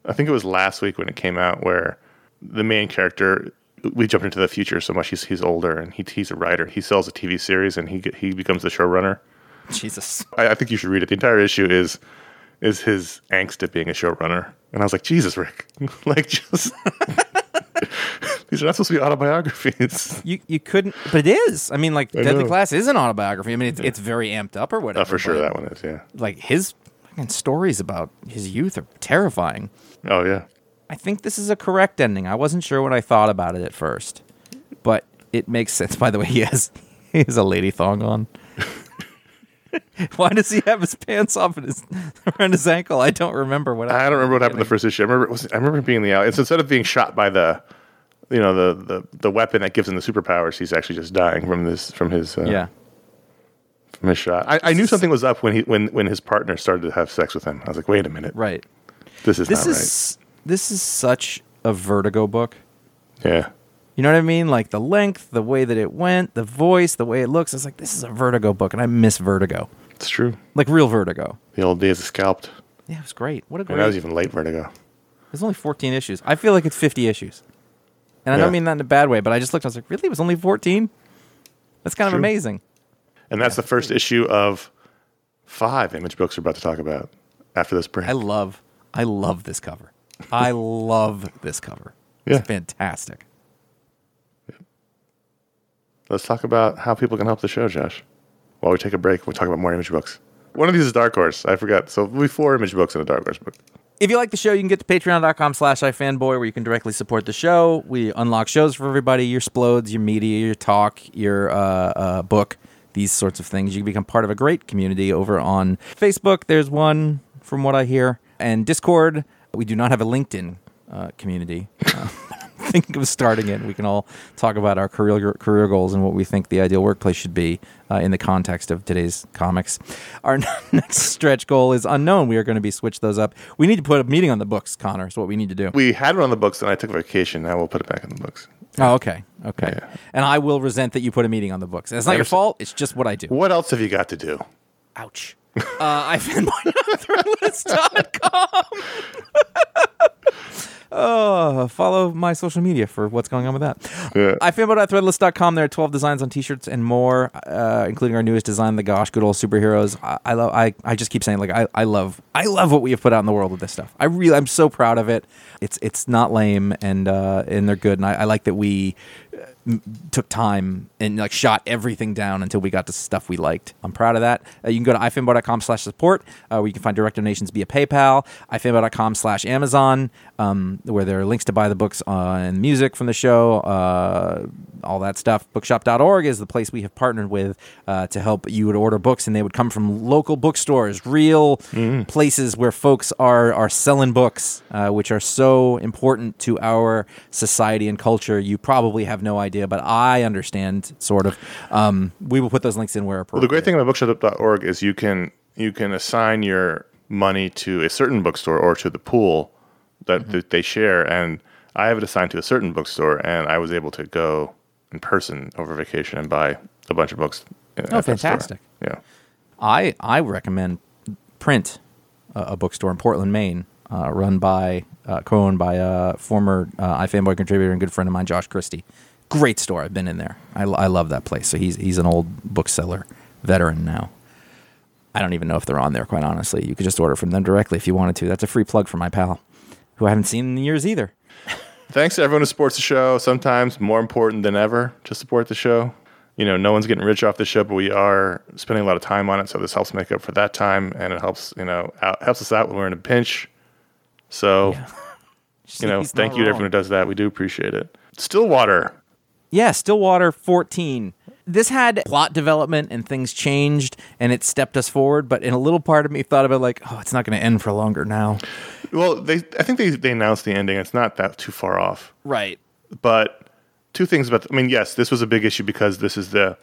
I think it was last week when it came out where the main character we jump into the future so much he's he's older and he, he's a writer he sells a TV series and he he becomes the showrunner Jesus. I, I think you should read it the entire issue is is his angst at being a showrunner and I was like Jesus Rick like just these are not supposed to be autobiographies You you couldn't, but it is. I mean, like I Deadly know. Class is an autobiography. I mean, it's, it's very amped up or oh, whatever. oh, for sure that one is yeah like his fucking stories about his youth are terrifying. oh yeah I think this is a correct ending. I wasn't sure what I thought about it at first, but it makes sense. By the way, he has he has a lady thong on. Why does he have his pants off and his, around his ankle? I don't remember what. I don't remember what happened in the first issue I remember it was, I remember being in the alley it's instead of being shot by the you know the, the the weapon that gives him the superpowers he's actually just dying from this from his uh, Yeah, from his shot. I, I knew something was up when he when when his partner started to have sex with him. I was like, wait a minute, right. this is This not is this is such a Vertigo book. Yeah, You know what I mean? Like the length, the way that it went, the voice, the way it looks. It's like this is a Vertigo book, and I miss Vertigo, it's true. like real Vertigo. The old days of scalped. Yeah, it was great. What a great. that was even late Vertigo. There's only 14 issues. I feel like it's 50 issues. And I Yeah. don't mean that in a bad way, but I just looked, I was like, really? It was only 14? That's kind of True. amazing. And that's the first issue of five image books we're about to talk about after this break. I love, I love this cover. I love this cover. Yeah. It's fantastic. Let's talk about how people can help the show, Josh. While we take a break, we'll talk about more image books. One of these is Dark Horse. I forgot. So we four image books in a Dark Horse book. If you like the show, you can get to patreon.com slash ifanboy where you can directly support the show. We unlock shows for everybody, your splodes, your media, your talk, your uh, uh, book, these sorts of things. You can become part of a great community over on Facebook. There's one, from what I hear, and Discord. We do not have a LinkedIn uh, community. Thinking of starting it. We can all talk about our career career goals and what we think the ideal workplace should be uh, in the context of today's comics. Our next stretch goal is unknown. We are going to be switch those up. We need to put a meeting on the books, Conor. Is what we need to do. We had one on the books, and I took vacation. Now we'll put it back in the books. Oh, okay, okay. Yeah. And I will resent that you put a meeting on the books. It's not your fault. It's just what I do. What else have you got to do? Ouch. Uh, ifanboy.threadless.com. Oh, follow my social media for what's going on with that. Yeah. ifanboy.threadless.com. There are 12 designs on t-shirts and more, uh, including our newest design, the Gosh Good Old Superheroes. I, I love. I, I just keep saying like I, I love I love what we have put out in the world with this stuff. I really I'm so proud of it. It's it's not lame and uh, and they're good. And I, I like that we took time and like shot everything down until we got to stuff we liked. I'm proud of that. Uh, you can go to ifanboy.com slash support uh, where you can find direct donations via PayPal, ifanboy.com slash Amazon, um, where there are links to buy the books uh, and music from the show, uh, all that stuff. Bookshop.org is the place we have partnered with uh, to help you would order books and they would come from local bookstores, real places where folks are, are selling books, uh, which are so important to our society and culture. You probably have no idea, but I understand sort of. Um, we will put those links in where appropriate. Well, the great thing about bookshop.org is you can you can assign your money to a certain bookstore or to the pool that, Mm-hmm. that they share. And I have it assigned to a certain bookstore, and I was able to go in person over vacation and buy a bunch of books. Oh, at store. fantastic. Yeah. I I recommend Print, uh, a bookstore in Portland, Maine, uh, run by uh, co-owned by a former uh, iFanboy contributor and good friend of mine, Josh Christie. Great store. I've been in there. I, I love that place. So he's he's an old bookseller veteran now. I don't even know if they're on there. Quite honestly, you could just order from them directly if you wanted to. That's a free plug for my pal, who I haven't seen in years either. Thanks to everyone who supports the show. Sometimes more important than ever to support the show. You know, no one's getting rich off the show, but we are spending a lot of time on it. So this helps make up for that time, and it helps you know out, helps us out when we're in a pinch. So you know, thank you to everyone who does that. We do appreciate it. Stillwater. Yeah, Stillwater 14. This had plot development and things changed and it stepped us forward, but in a little part of me thought about like, oh, it's not going to end for longer now. Well, they I think they they announced the ending. It's not that too far off. Right. But two things about. I mean, yes, this was a big issue because this is the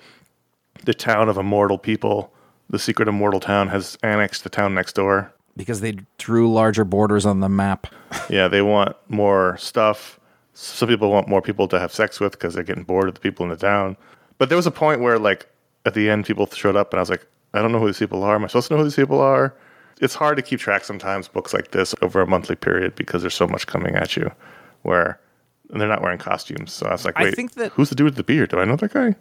the town of immortal people. The secret immortal town has annexed the town next door. Because they drew larger borders on the map. Yeah, they want more stuff. Some people want more people to have sex with because they're getting bored of the people in the town. But there was a point where, like, at the end, people showed up, and I was like, I don't know who these people are. Am I supposed to know who these people are? It's hard to keep track sometimes, books like this, over a monthly period because there's so much coming at you where and they're not wearing costumes. So I was like, I wait, think that- who's the dude with the beard? Do I know that guy?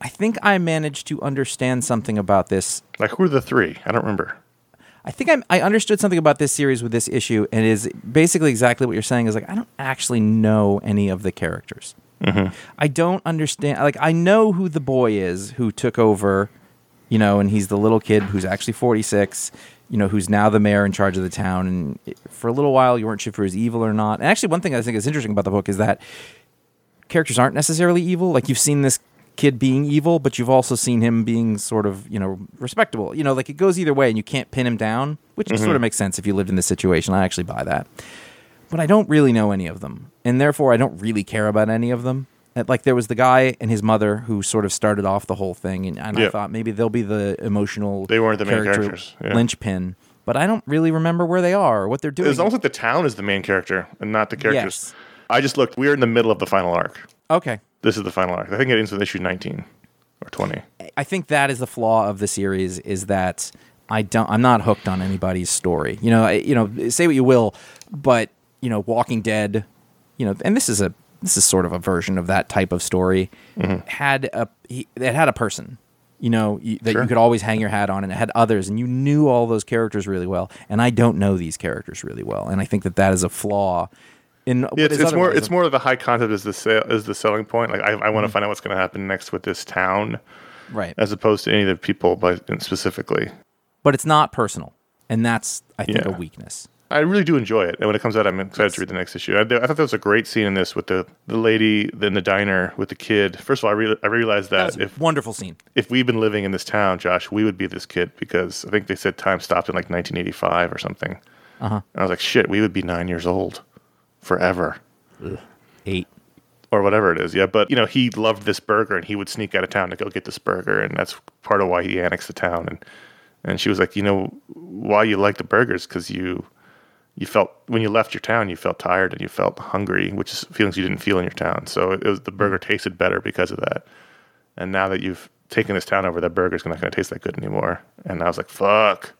I think I managed to understand something about this. Like, who are the three? I don't remember. I think I'm, I understood something about this series with this issue, and it is basically exactly what you're saying. Is like I don't actually know any of the characters. Mm-hmm. I don't understand. Like I know who the boy is who took over, you know, and he's the little kid who's actually 46. You know, who's now the mayor in charge of the town. And for a little while, you weren't sure if he was evil or not. And actually, one thing I think is interesting about the book is that characters aren't necessarily evil. Like you've seen this kid being evil, but you've also seen him being sort of, you know, respectable. You know, like it goes either way and you can't pin him down, which sort of makes sense if you lived in this situation. I actually buy that. But I don't really know any of them. And therefore I don't really care about any of them. Uh, Like there was the guy and his mother who sort of started off the whole thing and, and I thought maybe they'll be the emotional They weren't the main character characters, yeah. linchpin. But I don't really remember where they are or what they're doing. It's almost like the town is the main character and not the characters. Yes. I just looked. We're in the middle of the final arc. okay. This is the final arc. I think it ends with issue 19 or 20. I think that is the flaw of the series is that I don't I'm not hooked on anybody's story. You know, I, you know, say what you will, but you know, Walking Dead, you know, and this is a this is sort of a version of that type of story. Mm-hmm. Had a he, it had a person, you know, you, that Sure. you could always hang your hat on, and it had others, and you knew all those characters really well. And I don't know these characters really well, and I think that that is a flaw. In It's, it's more it's more of the high concept is the sale is the selling point. Like I, I want to find out what's going to happen next with this town, right, as opposed to any of the people, but specifically. but it's not personal, and that's I think a weakness. I really do enjoy it, and when it comes out, I'm excited to read the next issue. I, I thought there was a great scene in this with the, the lady in the diner with the kid. First of all, I, re- I realized That that, if wonderful scene. if we'd been living in this town, Josh, we would be this kid because I think they said time stopped in like 1985 or something. Uh-huh. And I was like, shit, we would be nine years old forever Eight. or whatever it is. Yeah, but you know, he loved this burger and he would sneak out of town to go get this burger, and that's part of why he annexed the town. And and she was like, you know, why you like the burgers because you you felt when you left your town, you felt tired and you felt hungry, which is feelings you didn't feel in your town. So it was the burger tasted better because of that. And now that you've taken this town over, that burger's not going to taste that good anymore. And I was like, fuck.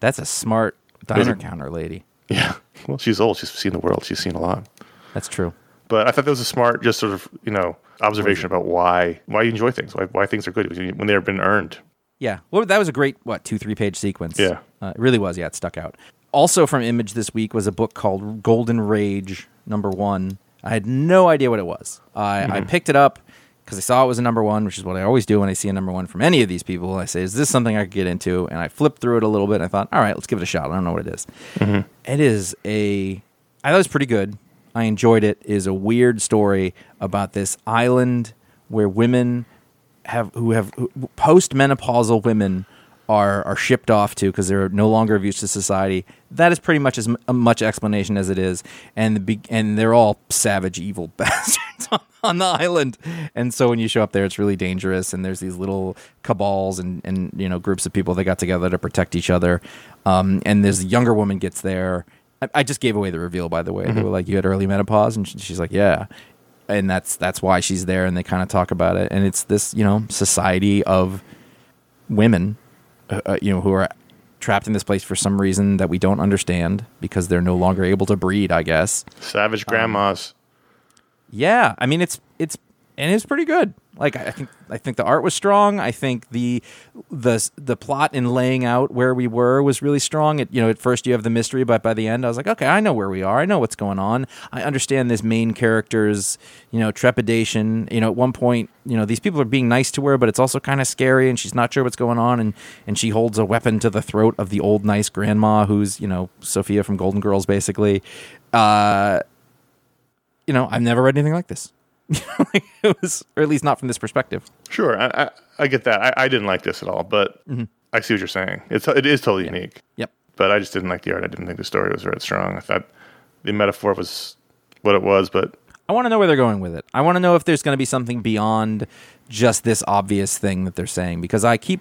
That's a smart diner counter lady. Yeah. Well, she's old. She's seen the world. She's seen a lot. That's true. But I thought that was a smart, just sort of, you know, observation about why why you enjoy things, why why things are good when they've been earned. Yeah. Well, that was a great what two three page sequence. Yeah. uh, it really was. Yeah, it stuck out. Also from Image this week was a book called Golden Rage Number One. I had no idea what it was. I, I Mm-hmm. picked it up because I saw it was a number one, which is what I always do when I see a number one from any of these people. I say, "Is this something I could get into?" And I flipped through it a little bit. and I thought, "All right, let's give it a shot." I don't know what it is. Mm-hmm. It is a. I thought it was pretty good. I enjoyed it. It is a weird story about this island where women have who have post menopausal women are are shipped off to because they're no longer of use to society. That is pretty much as m- much explanation as it is, and the and they're all savage, evil bastards on, on the island. And so when you show up there, it's really dangerous. And there's these little cabals and and you know groups of people that got together to protect each other. Um, and this younger woman gets there. I, I just gave away the reveal, by the way. They were like, "You had early menopause," and she- she's like, "Yeah." and that's that's why she's there and they kind of talk about it and it's this you know society of women uh, uh, you know who are trapped in this place for some reason that we don't understand because they're no longer able to breed i guess Savage grandmas. yeah i mean it's it's and it's pretty good like I think I think the art was strong. I think the the the plot in laying out where we were was really strong. It, you know, at first you have the mystery, but by the end I was like, okay, I know where we are. I know what's going on. I understand this main character's you know trepidation. You know, at one point, you know, these people are being nice to her, but it's also kind of scary, and she's not sure what's going on, and and she holds a weapon to the throat of the old nice grandma, who's you know Sophia from Golden Girls, basically. Uh, you know, I've never read anything like this. It was, or at least not from this perspective. Sure, I, I, I get that. I, I didn't like this at all, but Mm-hmm. I see what you're saying. It's it is totally unique. Yep. But I just didn't like the art. I didn't think the story was very strong. I thought the metaphor was what it was, but I want to know where they're going with it. I want to know if there's going to be something beyond just this obvious thing that they're saying because I keep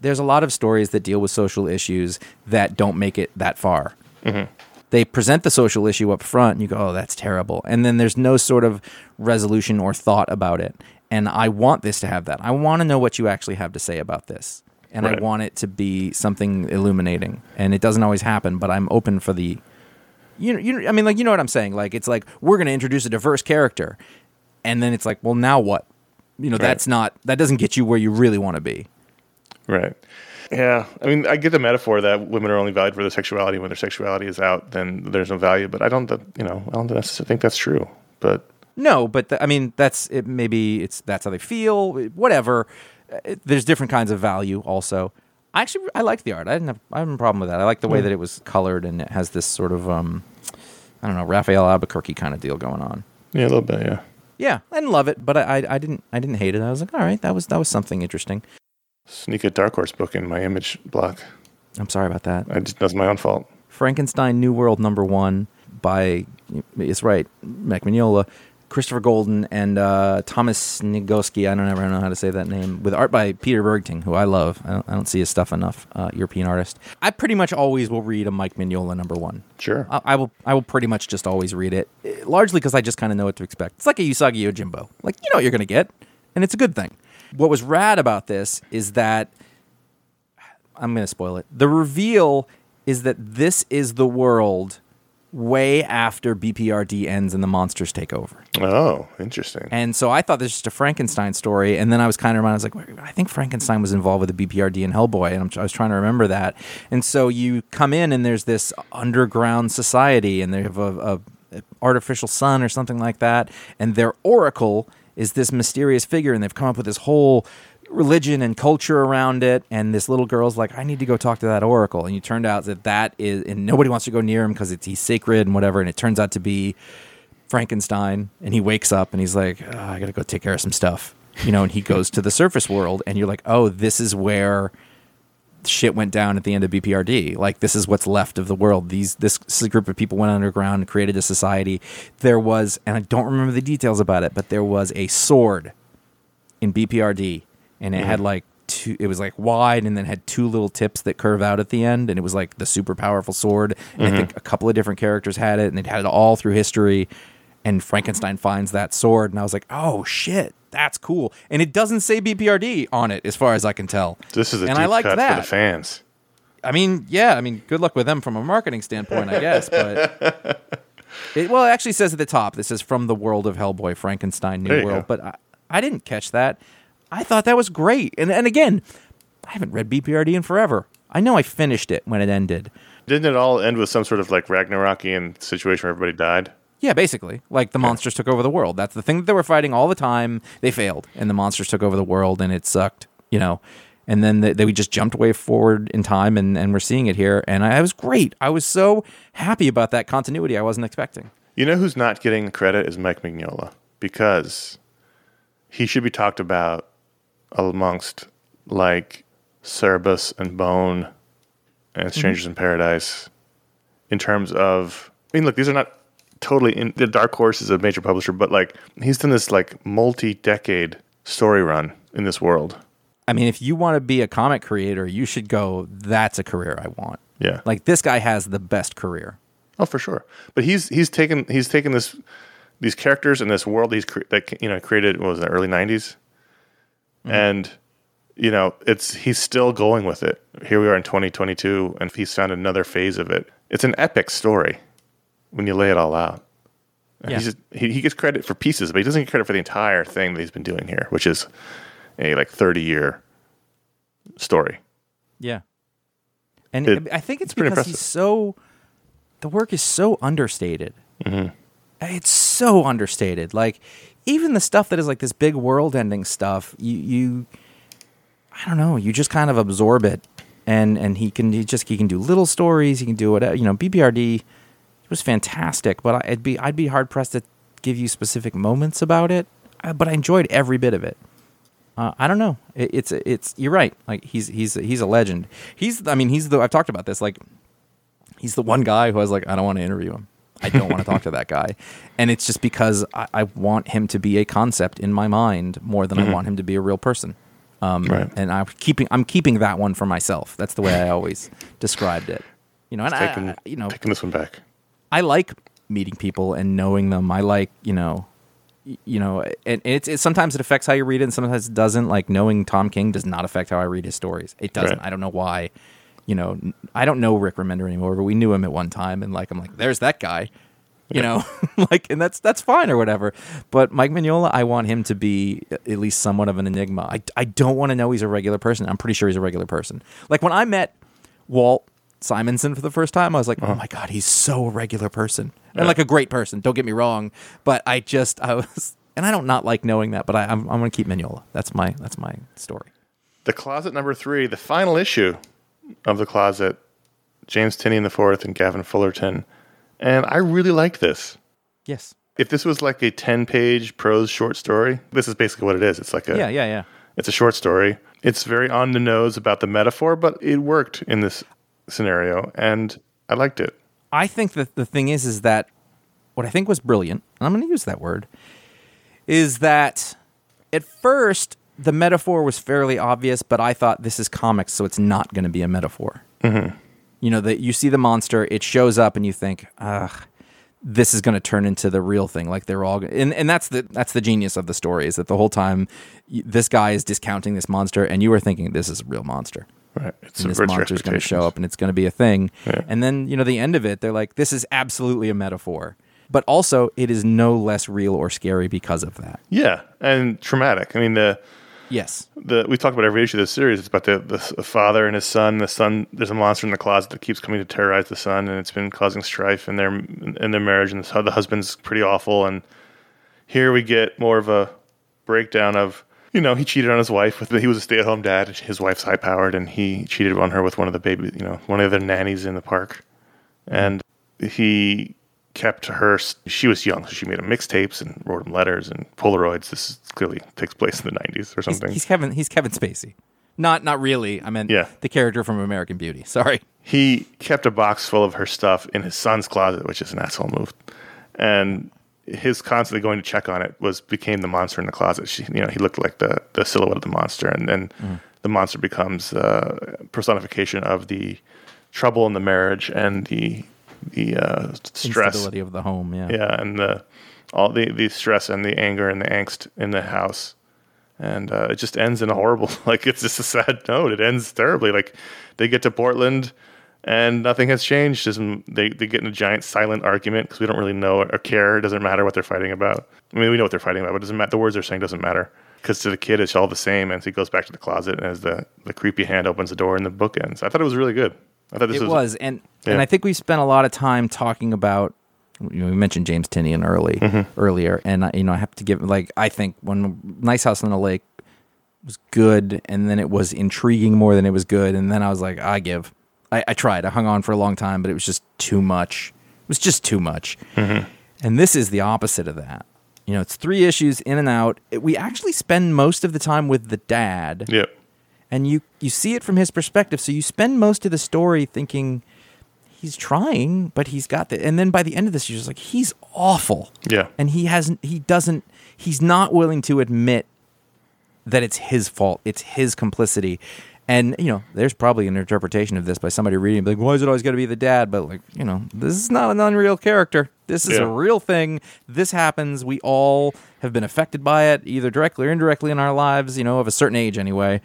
there's a lot of stories that deal with social issues that don't make it that far. They present the social issue up front and you go, "Oh, that's terrible." And then there's no sort of resolution or thought about it. And I want this to have that. I want to know what you actually have to say about this. And I want it to be something illuminating. And it doesn't always happen, but I'm open for the you know, you know, I mean, like, you know what I'm saying? Like, it's like we're going to introduce a diverse character, and then it's like, well, now what? You know, that's not that doesn't get you where you really want to be. right. Yeah, I mean, I get the metaphor that women are only valued for their sexuality. When their sexuality is out, then there's no value. But I don't, you know, I don't necessarily think that's true. But No, but I mean, that's it. Maybe it's that's how they feel. Whatever. Uh, There's different kinds of value. Also, I actually I like the art. I didn't have I have a problem with that. I like the way that it was colored and it has this sort of um, I don't know, Rafael Albuquerque kind of deal going on. yeah, a little bit. Yeah. Yeah, I didn't love it, but I, I I didn't I didn't hate it. I was like, all right, that was that was something interesting. Sneak a Dark Horse book in my image block. I'm sorry about that. I just, that's my own fault. Frankenstein New World number one by it's right, Mike Mignola, Christopher Golden, and uh, Thomas Nigoski. I don't ever know how to say that name. With art by Peter Bergting, who I love. I don't, I don't see his stuff enough. Uh, European artist. I pretty much always will read a Mike Mignola number one. Sure. I, I will. I will pretty much just always read it, largely because I just kind of know what to expect. It's like a Usagi Yojimbo. Like you know what you're gonna get, and it's a good thing. What was rad about this is that I'm going to spoil it. The reveal is that this is the world way after BPRD ends and the monsters take over. oh, interesting. And so I thought this was just a Frankenstein story, and then I was kind of reminded. I was like, I think Frankenstein was involved with the BPRD and Hellboy, and I'm, I was trying to remember that. And so you come in, and there's this underground society, and they have a, a artificial sun or something like that, and their oracle is this mysterious figure, and they've come up with this whole religion and culture around it and this little girl's like i need to go talk to that oracle and you turned out that that is and nobody wants to go near him because it's he's sacred and whatever and it turns out to be Frankenstein, and he wakes up and he's like, "Oh, I gotta go take care of some stuff, you know. And he goes to the surface world, and you're like, oh, this is where shit went down at the end of BPRD. Like this is what's left of the world. These this, this group of people went underground and created a society. There was, and I don't remember the details about it, but there was a sword in BPRD, and it had mm. like two. It was like wide, and then had two little tips that curve out at the end, and it was like the super powerful sword. And I think mm-hmm. a couple of different characters had it, and it had it all through history. And Frankenstein finds that sword, and I was like, "Oh shit, that's cool!" And it doesn't say BPRD on it, as far as I can tell. this is a and deep I liked cut that. for the fans. I mean, yeah, I mean, good luck with them from a marketing standpoint, I guess. But it, well, it actually says at the top, this is from the world of Hellboy, Frankenstein, New World. go. But I, I didn't catch that. I thought that was great. And and again, I haven't read BPRD in forever. I know I finished it when it ended. Didn't it all end with some sort of like Ragnarokian situation where everybody died? Yeah, basically, like the monsters took over the world. That's the thing that they were fighting all the time. They failed, and the monsters took over the world, and it sucked. You know, and then they, they just jumped way forward in time, and and we're seeing it here, and I, it was great. I was so happy about that continuity. I wasn't expecting. You know who's not getting the credit is Mike Mignola because he should be talked about amongst like Cerebus and Bone and mm-hmm. Strangers in Paradise in terms of. I mean, look, these are not totally in the Dark Horse is a major publisher, but like he's done this like multi-decade story run in this world. I mean, if you want to be a comic creator, you should go. That's a career I want. Yeah, Like this guy has the best career. Oh, for sure. But he's he's taken he's taken this these characters in this world he's cre- that you know created what was the early '90s, mm-hmm. and you know it's he's still going with it. Here we are in 2022, and he's found another phase of it. It's an epic story when you lay it all out. Yeah. He's just, he, he gets credit for pieces, but he doesn't get credit for the entire thing that he's been doing here, which is a like 30 year story. Yeah. And It- I think it's, it's because he's so the work is so understated. Mm-hmm. It's so understated. Like even the stuff that is like this big world ending stuff, you you I don't know, you just kind of absorb it. And and he can he just he can do little stories, he can do whatever, you know, BPRD was fantastic, but I'd be I'd be hard pressed to give you specific moments about it, uh, but I enjoyed every bit of it. Uh, I don't know. It, it's it's you're right. Like he's he's he's a legend. He's I mean he's the I've talked about this. Like he's the one guy who I was like I don't want to interview him. I don't want to talk to that guy, and it's just because I, I want him to be a concept in my mind more than I want him to be a real person. Um, Right. And I'm keeping I'm keeping that one for myself. That's the way I always described it. You know, and Taking, I- you know taking this one back. I like meeting people and knowing them. I like, you know, you know, and it's, it's sometimes it affects how you read it, and sometimes it doesn't. Like knowing Tom King does not affect how I read his stories. It doesn't. Right. I don't know why. You know, I don't know Rick Remender anymore, but we knew him at one time, and like I'm like, there's that guy. You know, like, and that's that's fine or whatever. But Mike Mignola, I want him to be at least somewhat of an enigma. I, I don't want to know he's a regular person. I'm pretty sure he's a regular person. Like when I met Walt Simonson for the first time, I was like, oh uh-huh. my god, he's so a regular person and like a great person. Don't get me wrong, but I just I was, and I don't not like knowing that, but I, I'm I'm gonna keep Mignola. That's my that's my story. The Closet number three, the final issue of The Closet, James Tynion the fourth and Gavin Fullerton. And I really liked this. Yes. If this was like a 10 page prose short story, this is basically what it is. It's like a Yeah. Yeah. Yeah. it's a short story. It's very on the nose about the metaphor, but it worked in this scenario and I liked it. I think that the thing is, is that what I think was brilliant, and I'm going to use that word, is that at first the metaphor was fairly obvious, but I thought this is comics, so it's not going to be a metaphor. Mm-hmm. You know, that you see the monster, it shows up, and you think, ugh. This is going to turn into the real thing, like they're all, and and that's the that's the genius of the story is that the whole time this guy is discounting this monster, and you are thinking this is a real monster Right. It's and this your monster's going to show up and it's going to be a thing. Yeah. And then, you know, the end of it, they're like, this is absolutely a metaphor. But also, it is no less real or scary because of that. Yeah, and traumatic. I mean, the Yes. the we talk about every issue of this series. It's about the, the the father and his son. The son, there's a monster in the closet that keeps coming to terrorize the son, and it's been causing strife in their in their marriage. And the, the husband's pretty awful. And here we get more of a breakdown of you know he cheated on his wife with he was a stay at home dad. His wife's high powered, and he cheated on her with one of the baby you know one of the nannies in the park, and he kept her she was young so she made him mixtapes and wrote him letters and polaroids this is, clearly takes place in the 90s or He's, something he's Kevin. He's Kevin Spacey. Not not really. I meant Yeah. the character from American Beauty. Sorry. he kept a box full of her stuff in his son's closet, which is an asshole move. And his constantly going to check on it was became the monster in the closet. She, you know, he looked like the the silhouette of the monster, and then the monster becomes uh, personification of the trouble in the marriage and the the uh, stress, Instability of the home. Yeah. yeah, and the all the the stress and the anger and the angst in the house. And uh, it just ends in a horrible, like it's just a sad note. It ends terribly. Like they get to Portland, and nothing has changed. Just, mm, they they get in a giant silent argument because we don't really know or care. It doesn't matter what they're fighting about. I mean, we know what they're fighting about, but it doesn't matter. The words they're saying doesn't matter because to the kid it's all the same. And so he goes back to the closet, and as the the creepy hand opens the door, and the book ends. I thought it was really good. I thought this it was, was and and i think we spent a lot of time talking about you know, we mentioned James Tynion early mm-hmm. earlier, and I, you know I have to give like I think when Nice House on the Lake was good, and then it was intriguing more than it was good, and then I was like, I give. I, I tried. I hung on for a long time, but it was just too much. It was just too much. Mm-hmm. And this is the opposite of that. You know, it's three issues in and out. It- we actually spend most of the time with the dad Yep. and you you see it from his perspective so you spend most of the story thinking he's trying but he's got the and then by the end of this you're just like he's awful Yeah. and he hasn't he doesn't he's not willing to admit that it's his fault it's his complicity and you know there's probably an interpretation of this by somebody reading like why is it always got to be the dad but like you know this is not an unreal character this is Yeah. a real thing this happens we all have been affected by it either directly or indirectly in our lives you know of a certain age anyway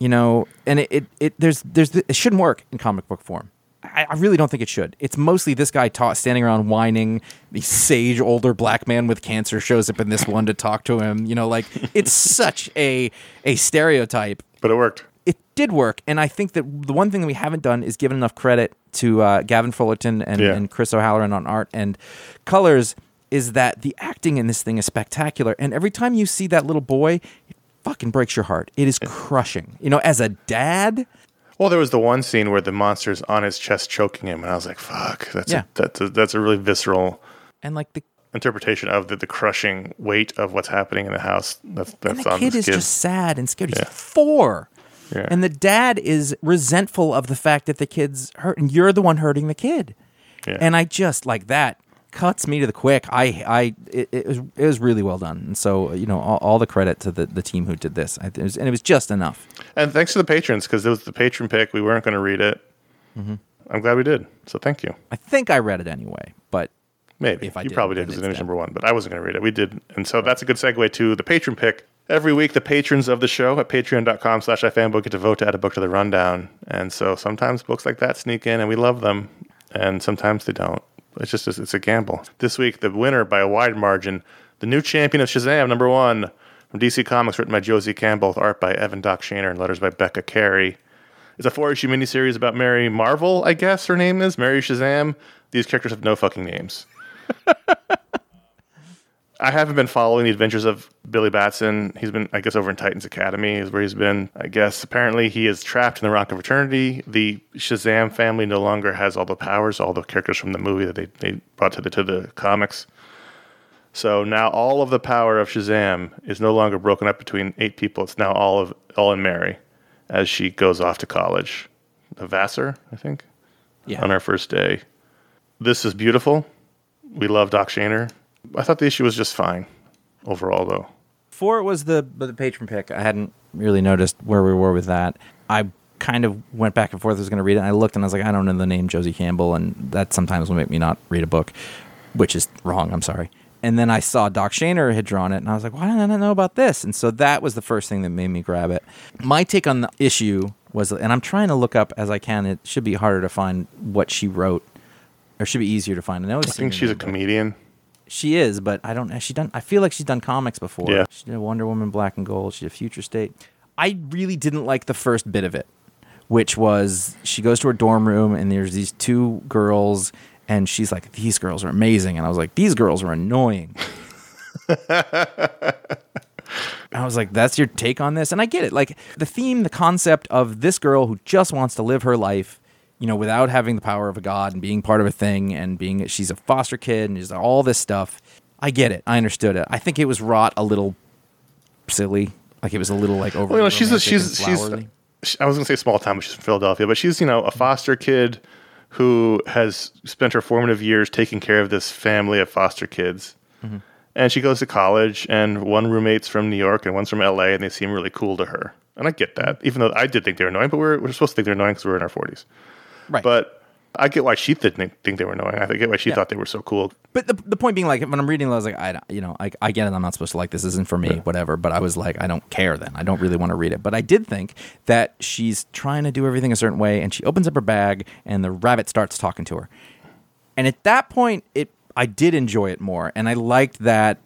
you know, and it, it, it there's there's it shouldn't work in comic book form. I, I really don't think it should. It's mostly this guy ta- standing around whining. The sage older black man with cancer shows up in this one to talk to him. You know, like it's such a a stereotype. But it worked. It did work, and I think that the one thing that we haven't done is given enough credit to uh, Gavin Fullerton and, Yeah. and Chris O'Halloran on art and colors. Is that the acting in this thing is spectacular, and every time you see that little boy, it fucking breaks your heart. It is crushing. You know, as a dad, Well, there was the one scene where the monster's on his chest choking him, and I was like, "Fuck, that's Yeah. a, that's a, that's a really visceral and like the interpretation of the, the crushing weight of what's happening in the house. That's and that's the on kid is kid. just sad and scared. He's Yeah. four. Yeah. And the dad is resentful of the fact that the kid's hurt and you're the one hurting the kid. Yeah. And I just like that cuts me to the quick. I I it, it was it was really well done. And so, you know, all, all the credit to the, the team who did this. I, it was, and it was just enough. And thanks to the patrons because it was the patron pick. We weren't going to read it. Mm-hmm. I'm glad we did. So thank you. I think I read it anyway, but Maybe If I you did, probably did because it's it was number one, but I wasn't going to read it. We did, and so that's a good segue to the patron pick. Every week, the patrons of the show at patreon.com slash ifanboy get to vote to add a book to the rundown. And so sometimes books like that sneak in and we love them. And sometimes they don't. It's just, it's a gamble. This week, the winner by a wide margin, the new champion of Shazam, number one, from DC Comics, written by Josie Campbell, with art by Evan Doc Shaner, and letters by Becca Carey. It's a four issue miniseries about Mary Marvel, I guess her name is, Mary Shazam. These characters have no fucking names. I haven't been following the adventures of Billy Batson. He's been, I guess, over in Titans Academy is where he's been. I guess apparently he is trapped in the Rock of Eternity. The Shazam family no longer has all the powers, all the characters from the movie that they, they brought to the to the comics. So now all of the power of Shazam is no longer broken up between eight people. It's now all of all in Mary as she goes off to college. The Vassar, I think yeah. on our first day. This is beautiful. We love Doc Shaner. I thought the issue was just fine overall, though. Four was the the patron pick. I hadn't really noticed where we were with that. I kind of went back and forth. I was going to read it, and I looked, and I was like, I don't know the name Josie Campbell, and that sometimes will make me not read a book, which is wrong. I'm sorry. And then I saw Doc Shaner had drawn it, and I was like, why did I know about this? And so that was the first thing that made me grab it. My take on the issue was, and I'm trying to look up as I can. It should be harder to find what she wrote, or it should be easier to find. I know I think she's a comedian. she is, but I don't. Has she done? I feel like she's done comics before. Yeah. She did Wonder Woman, Black and Gold. She did Future State. I really didn't like the first bit of it, which was she goes to her dorm room and there's these two girls, and she's like, "These girls are amazing," and I was like, "These girls are annoying." I was like, that's your take on this? And I get it. Like the theme, the concept of this girl who just wants to live her life, you know, without having the power of a god and being part of a thing and being, she's a foster kid and she's all this stuff. I get it. I understood it. I think it was wrought a little silly. Like it was a little like over. Well, you know, she's a, she's she's. I was going to say small town, but she's from Philadelphia. But she's you know a foster kid who has spent her formative years taking care of this family of foster kids. Mm-hmm. And she goes to college, and one roommate's from New York and one's from LA, and they seem really cool to her. And I get that, even though I did think they were annoying, but we're, we're supposed to think they're annoying because we're in our 40s. Right. But I get why she didn't think they were annoying. I get why she Yeah. thought they were so cool. But the, the point being, like, when I'm reading, it, I was like, I, you know, I, I get it. I'm not supposed to like this. Isn't for me, whatever. But I was like, I don't care. Then I don't really want to read it. But I did think that she's trying to do everything a certain way, and she opens up her bag, and the rabbit starts talking to her. And at that point, it I did enjoy it more, and I liked that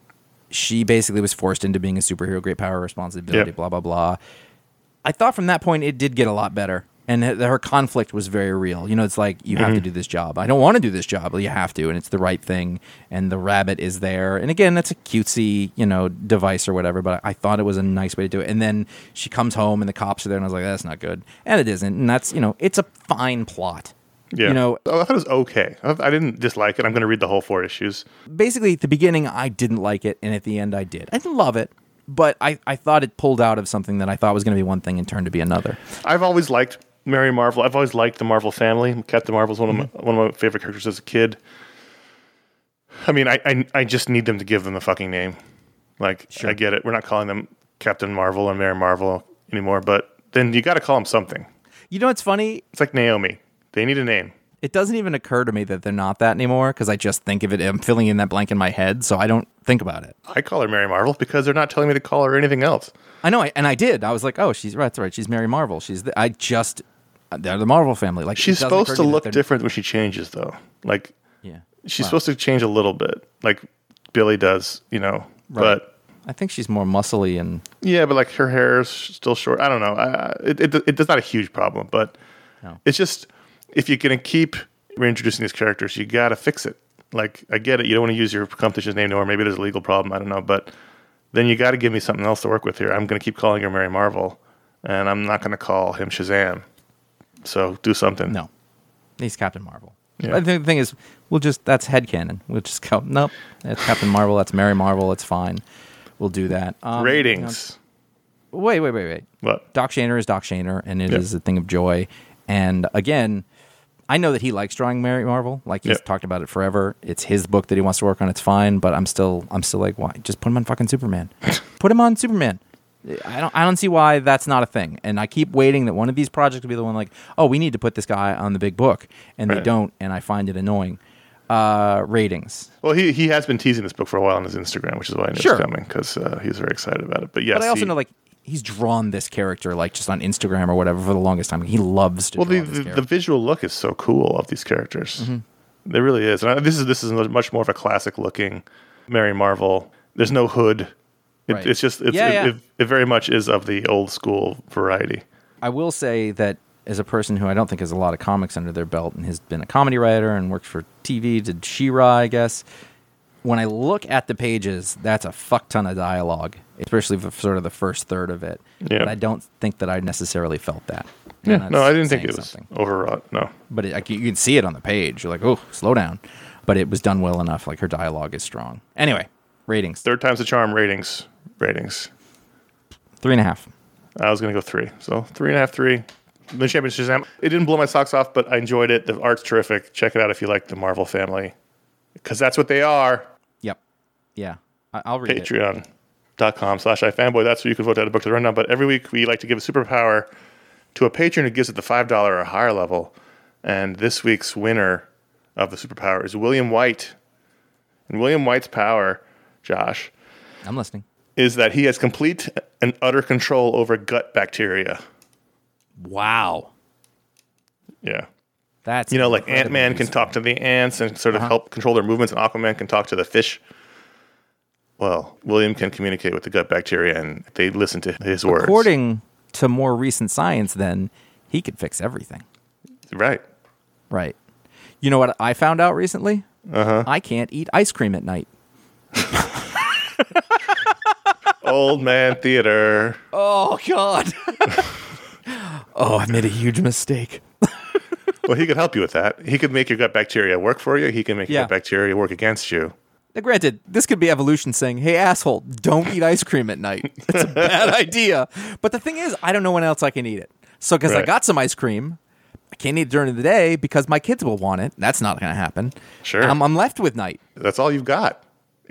she basically was forced into being a superhero, great power, responsibility, Yeah. blah blah blah. I thought from that point it did get a lot better. And her conflict was very real. You know, it's like you have to mm-hmm. do this job. I don't want to do this job, but you have to, and it's the right thing. And the rabbit is there. And again, that's a cutesy, you know, device or whatever. But I thought it was a nice way to do it. And then she comes home, and the cops are there, and I was like, that's not good. And it isn't. And that's you know, it's a fine plot. Yeah. You know, Oh, I thought it was okay. I I didn't dislike it. I'm going to read the whole four issues. basically at the beginning I didn't like it, and at the end I did. I didn't love it, but I, I thought it pulled out of something that I thought was going to be one thing and turned to be another. I've always liked Mary Marvel. I've always liked the Marvel family. Captain Marvel's one of my, mm-hmm. one of my favorite characters as a kid. I mean, I, I I just need them to give them the fucking name. Like, I get it. We're not calling them Captain Marvel or Mary Marvel anymore, but then you got to call them something. You know what's funny? It's like Naomi. They need a name. It doesn't even occur to me that they're not that anymore because I just think of it. I'm filling in that blank in my head, so I don't think about it. I call her Mary Marvel because they're not telling me to call her anything else. I know, I, and I did. I was like, oh, she's right. That's right. She's Mary Marvel. She's. The, I just they're the Marvel family. Like She's supposed to look different when she changes, though. Like, Yeah, she's Wow. supposed to change a little bit, like Billy does, you know. Right. But I think she's more muscly and Yeah, but like her hair is still short. I don't know. I, it, it it it's not a huge problem, but No. it's just if you're gonna keep reintroducing these characters, you gotta fix it. Like I get it, you don't want to use your competition's name anymore. Maybe there's a legal problem. I don't know, but then you got to give me something else to work with here. I'm gonna keep calling her Mary Marvel, and I'm not gonna call him Shazam. So do something. no, he's Captain Marvel. Yeah. I think the thing is, we'll just that's headcanon. We'll just go. Nope, that's Captain Marvel. That's Mary Marvel. It's fine. We'll do that. Um, Ratings. you know, wait, wait, wait, wait. What? Doc Shaner is Doc Shaner, and it is Yeah. a thing of joy. And again, I know that he likes drawing Mary Marvel. Like he's Yeah. talked about it forever. It's his book that he wants to work on. It's fine, but I'm still, I'm still like, why? Just put him on fucking Superman. put him on Superman. I don't, I don't see why that's not a thing. And I keep waiting that one of these projects will be the one like, oh, we need to put this guy on the big book, and they don't, and I find it annoying. Uh, ratings. Well, he he has been teasing this book for a while on his Instagram, which is why I knew Sure. it was coming because uh, he's very excited about it. But yes, But I also he- know like he's drawn this character like just on Instagram or whatever for the longest time. He loves to Well, the, the, the visual look is so cool of these characters. Mm-hmm. It really is. And I, this is this is much more of a classic looking Mary Marvel. There's no hood. It, Right. It's just it's, Yeah, it, yeah. It, it very much is of the old school variety. I will say that as a person who I don't think has a lot of comics under their belt and has been a comedy writer and worked for TV, did She-Ra, I guess. When I look at the pages, that's a fuck ton of dialogue, especially for sort of the first third of it. Yeah. But I don't think that I necessarily felt that. Yeah, no, I didn't think it was something. overwrought. No, But it, like, you can see it on the page. You're like, oh, slow down. But it was done well enough. Like her dialogue is strong. Anyway, ratings third time's the charm. Ratings, ratings. three and a half. I was gonna go three, so three and a half, three. The Champions Shazam. It didn't blow my socks off, but I enjoyed it. The art's terrific. Check it out if you like the Marvel family, because that's what they are. Yep. Yeah. I, I'll read it. patreon.com slash ifanboy. That's where you can vote out a book to the rundown. But every week we like to give a superpower to a patron who gives it the $5 or higher level. And this week's winner of the superpower is William White. And William White's power, Josh, I'm listening. is that he has complete and utter control over gut bacteria. Wow. Yeah. That's You know, like Ant Man can talk to the ants and sort of Uh-huh. help control their movements, and Aquaman can talk to the fish. Well, William can communicate with the gut bacteria, and they listen to his words. According to more recent science, then he could fix everything. Right. Right. You know what I found out recently? Uh-huh. I can't eat ice cream at night. Old man theater. Oh God. oh, I made a huge mistake. Well, he could help you with that. He could make your gut bacteria work for you. He can make your Yeah. gut bacteria work against you. Now, granted, this could be evolution saying, "Hey, asshole, don't eat ice cream at night. It's a bad idea." But the thing is, I don't know when else I can eat it. So, because I got some ice cream, I can't eat it during the day because my kids will want it. That's not going to happen. Sure. I'm, I'm left with night. That's all you've got.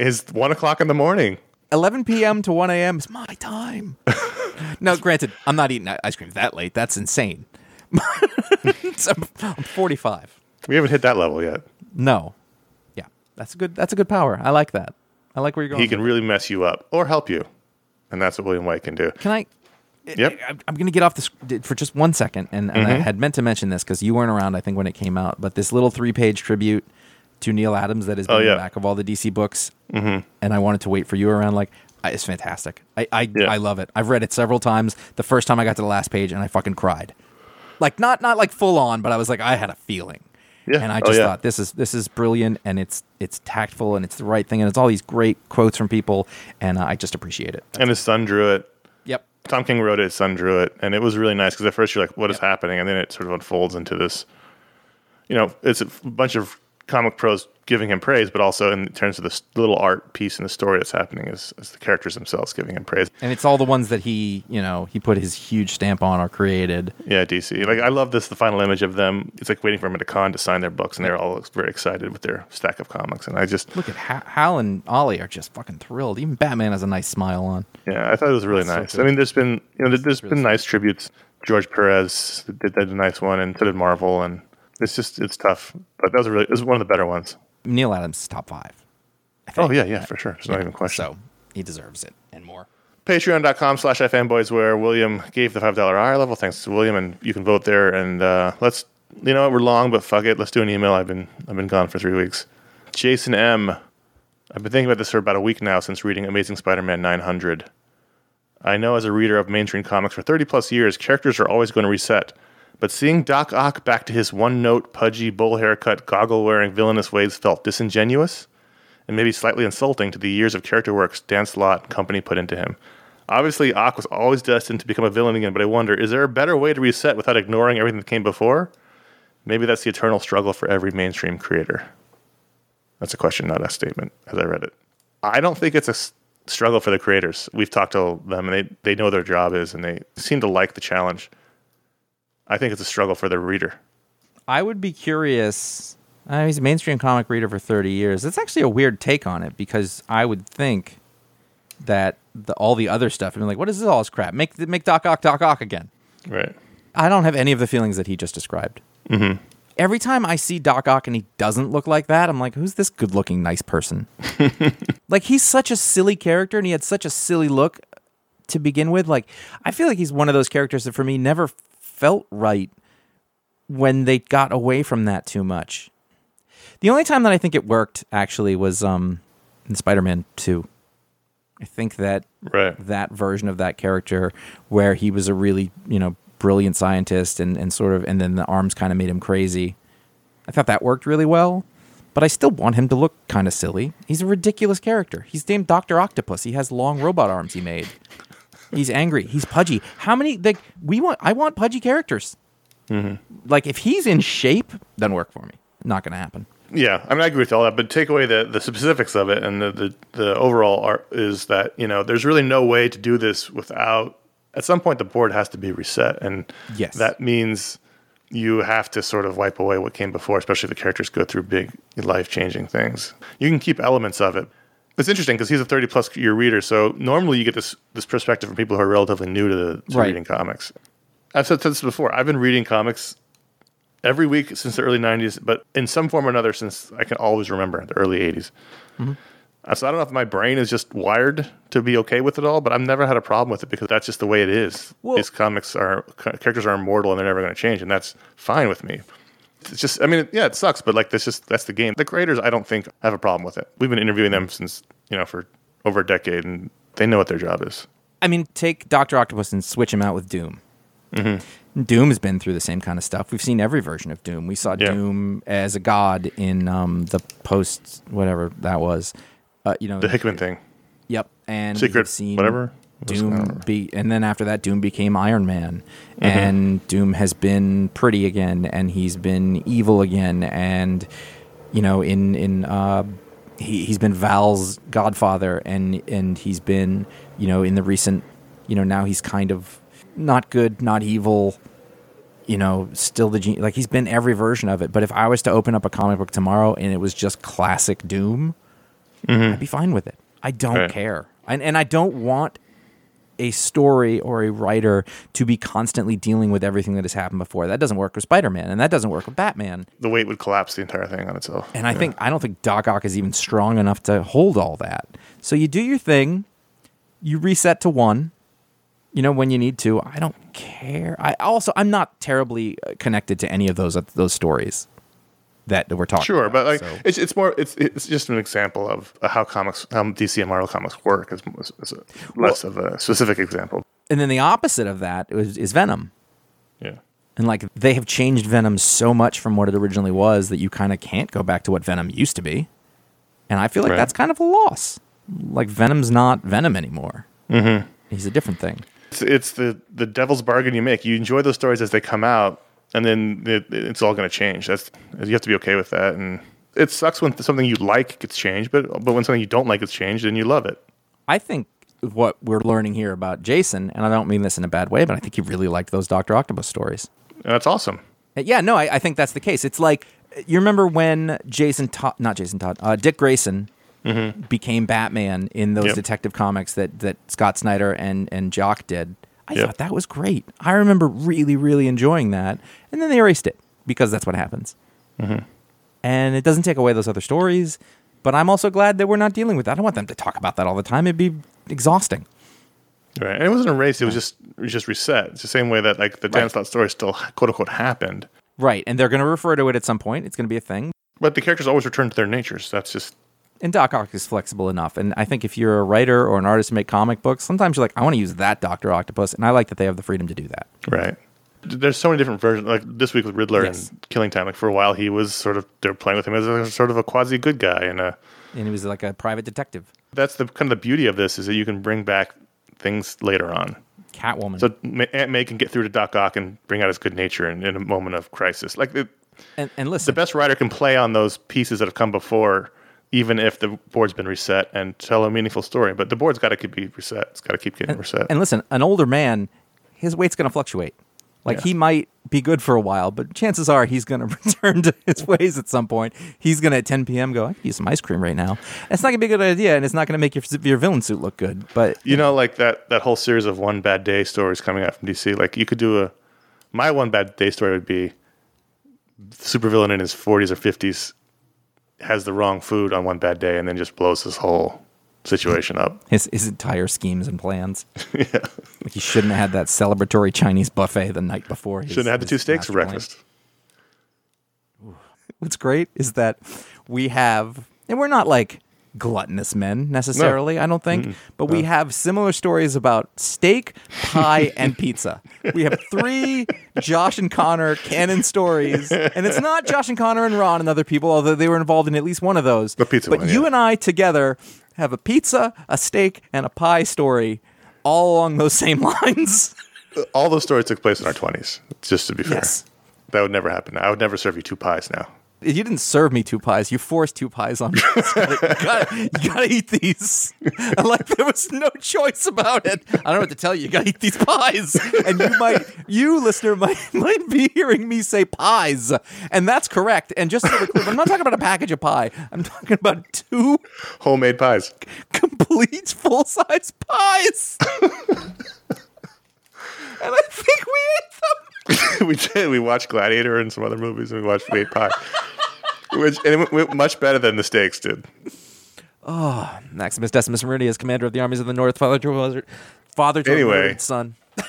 Is one o'clock in the morning. 11 p.m. to 1 a.m. is my time. now, granted, I'm not eating ice cream that late. That's insane. I'm 45. We haven't hit that level yet. No. Yeah, that's a good. That's a good power. I like that. I like where you're going. He can really mess you up or help you, and that's what William White can do. Can I? Yep. I- I'm going to get off this for just one second, and, and I mm-hmm. had meant to mention this because you weren't around, I think, when it came out. But this little three-page tribute to Neal Adams that has been Oh, in the back of all the DC books, mm-hmm. and I wanted to wait for you around. Like, it's fantastic. I I, Yeah. I love it. I've read it several times. The first time I got to the last page, and I fucking cried. like not not like full on, but I was like I had a feeling. Yeah. And I Oh, just yeah. thought this is this is brilliant and it's it's tactful and it's the right thing and it's all these great quotes from people and uh, I just appreciate it. And his son drew it. Yep. Tom King wrote it, his son drew it, and it was really nice because at first you're like, "What is happening?" and then it sort of unfolds into this. You know, it's a bunch of comic pros giving him praise, but also in terms of this little art piece in the story that's happening is, is the characters themselves giving him praise. And it's all the ones that he, you know, he put his huge stamp on or created. Yeah, DC. Like I love this. The final image of them. It's like waiting for him at a con to sign their books, and they're all very excited with their stack of comics. And I just, Look at Ha- Hal and Ollie are just fucking thrilled. Even Batman has a nice smile on. yeah, I thought it was really That's nice. good. I mean, there's been, you know, there- there's been nice tributes. George Perez did, did a nice one, and so did Marvel, and it's just, it's tough. But that was really, it was one of the better ones. Neal Adams top five. Oh yeah, yeah, for sure. There's not even a question. So he deserves it and more. Patreon.com slash ifanboys where William gave the $5 higher level. Thanks to William, and you can vote there. And uh, let's, you know what, we're long, but fuck it. Let's do an email. I've been I've been gone for three weeks. Jason M. I've been thinking about this for about a week now since reading Amazing Spider-Man 900. I know as a reader of mainstream comics for 30 plus years, characters are always going to reset. But seeing Doc Ock back to his one note, pudgy, bowl haircut, goggle wearing villainous ways felt disingenuous and maybe slightly insulting to the years of character work Dan Slott and company put into him. Obviously, Ock was always destined to become a villain again, but I wonder is there a better way to reset without ignoring everything that came before? Maybe that's the eternal struggle for every mainstream creator. That's a question, not a statement, as I read it. I don't think it's a struggle for the creators. We've talked to them, and they, they know their job is, and they seem to like the challenge. I think it's a struggle for the reader. I would be curious. Uh, he's a mainstream comic reader for 30 years. That's actually a weird take on it because I would think that the, all the other stuff, I mean, like, what is this all this crap? Make, make Doc Ock Doc Ock again. Right. I don't have any of the feelings that he just described. Mm-hmm. Every time I see Doc Ock and he doesn't look like that, I'm like, who's this good looking, nice person? like, he's such a silly character and he had such a silly look to begin with. Like, I feel like he's one of those characters that for me never felt right when they got away from that too much. The only time that I think it worked actually was um, in Spider Man 2. I think that Right. that version of that character where he was a really you know brilliant scientist and, and sort of and then the arms kind of made him crazy i thought that worked really well but i still want him to look kind of silly he's a ridiculous character he's named dr octopus he has long robot arms he made he's angry he's pudgy how many like we want i want pudgy characters mm-hmm. like if he's in shape doesn't work for me not gonna happen Yeah, I mean, I agree with all that, but take away the, the specifics of it, and the, the, the overall art is that, you know, there's really no way to do this without, at some point, the board has to be reset. And Yes. that means you have to sort of wipe away what came before, especially if the characters go through big life changing things. You can keep elements of it. It's interesting because he's a 30 plus year reader, so normally you get this, this perspective from people who are relatively new to, the, to Right. reading comics. I've said this before. I've been reading comics every week since the early 90s, but in some form or another since I can always remember the early 80s. Uh, So I don't know if my brain is just wired to be okay with it all, but I've never had a problem with it because that's just the way it is. Well- These comics are characters are immortal and they're never going to change, and that's fine with me. It's just, I mean, yeah, it sucks, but like that's just that's the game. The creators, I don't think have a problem with it. We've been interviewing them since you know for over a decade, and they know what their job is. I mean, take Doctor Octopus and switch him out with Doom. Doom has been through the same kind of stuff. We've seen every version of Doom. We saw Yeah. Doom as a god in um, the post whatever that was. Uh, you know, The Hickman thing, Yep, and Secret, seen whatever. It was- I don't Doom be, and then after that, Doom became Iron Man, Mm-hmm. and Doom has been pretty again, and he's been evil again, and you know, in in uh, he he's been Val's godfather, and and he's been you know in the recent, you know, now he's kind of not good, not evil. You know, still the gen- like he's been every version of it. But if I was to open up a comic book tomorrow and it was just classic Doom, I'd be fine with it. I don't Right. care. And, and I don't want a story or a writer to be constantly dealing with everything that has happened before. That doesn't work with Spider Man, and that doesn't work with Batman. The weight would collapse the entire thing on itself. And I think I don't think Doc Ock is even strong enough to hold all that. So you do your thing, you reset to one. You know when you need to. I don't care. I also I'm not terribly uh, connected to any of those uh, those stories that we're talking. Sure, about, but like so. it's it's more it's it's just an example of how comics how DC and Marvel comics work. Is, is, less of a specific example. and then the opposite of that is, is Venom. Yeah, And like they have changed Venom so much from what it originally was that you kind of can't go back to what Venom used to be. And I feel like Right. that's kind of a loss. Like Venom's not Venom anymore. Mm-hmm. He's a different thing. It's, it's the the devil's bargain you make. You enjoy those stories as they come out, and then it, it's all going to change. That's you have to be okay with that. And it sucks when something you like gets changed, but but when something you don't like gets changed, then you love it. I think what we're learning here about Jason, and I don't mean this in a bad way, but I think he really liked those Doctor Octopus stories. That's awesome. Uh, Yeah, no, I, I think that's the case. It's like you remember when Jason Todd, not Jason Todd, uh, Dick Grayson became Batman in those Mm-hmm. Yep. detective comics that that Scott Snyder and and Jock did. I Yep. thought that was great. I remember really, really enjoying that, and then they erased it because that's what happens. Mm-hmm. And it doesn't take away those other stories, but I'm also glad that we're not dealing with that. I don't want them to talk about that all the time. It'd be exhausting. Right. And it wasn't erased. It was just it was just reset. It's the same way that like the Dan Right. Slott story still quote unquote happened, Right, and they're going to refer to it at some point. It's going to be a thing. but the characters always return to their natures. That's just And Doc Ock is flexible enough. And I think if you're a writer or an artist to make comic books, sometimes you're like, I want to use that Doctor Octopus, and I like that they have the freedom to do that. right. There's so many different versions. Like this week with Riddler Yes. and Killing Time. Like for a while, he was sort of they're playing with him as a sort of a quasi good guy, and uh, And he was like a private detective, that's the kind of the beauty of this is that you can bring back things later on. Catwoman. So Aunt May can get through to Doc Ock and bring out his good nature in, in a moment of crisis. Like the, and, and the best writer can play on those pieces that have come before, even if the board's been reset and tell a meaningful story. But the board's got to keep be reset. It's got to keep getting reset. and listen, an older man, his weight's going to fluctuate. Like Yeah. he might be good for a while, but chances are he's going to return to his ways at some point. He's going to at 10 p.m. go, I could use some ice cream right now. It's not going to be a good idea, and it's not going to make your your villain suit look good. But you know, like that that whole series of one bad day stories coming out from DC. Like you could do a my one bad day story would be supervillain in his 40s or 50s has the wrong food on one bad day and then just blows his whole situation up. his his entire schemes and plans. Like he shouldn't have had that celebratory Chinese buffet the night before. His, Shouldn't have had the two steaks for breakfast. What's great is that we have, and we're not like gluttonous men necessarily, I don't think, mm-hmm. but we have similar stories about steak, pie, and pizza. We have three Josh and Conor canon stories, and it's not Josh and Conor and Ron and other people, although they were involved in at least one of those. The pizza but one, you yeah. and I together have a pizza, a steak, and a pie story, all along those same lines. All those stories took place in our 20s, just to be fair. Yes. That would never happen. I would never serve you two pies now. You didn't serve me two pies. You forced two pies on me. You gotta, you gotta, you gotta eat these. And like there was no choice about it. I don't know what to tell you. You gotta eat these pies. And you might, you listener might might be hearing me say pies, and that's correct. And just so we're clear, I'm not talking about a package of pie. I'm talking about two Homemade pies. complete full size pies. and I think we ate them. we did. We watched Gladiator and some other movies, and we watched We Ate Pie. Which, and it went- much better than the steaks did. Oh, Maximus Decimus Meridius, commander of the armies of the North, father to a father to Anyway. a son.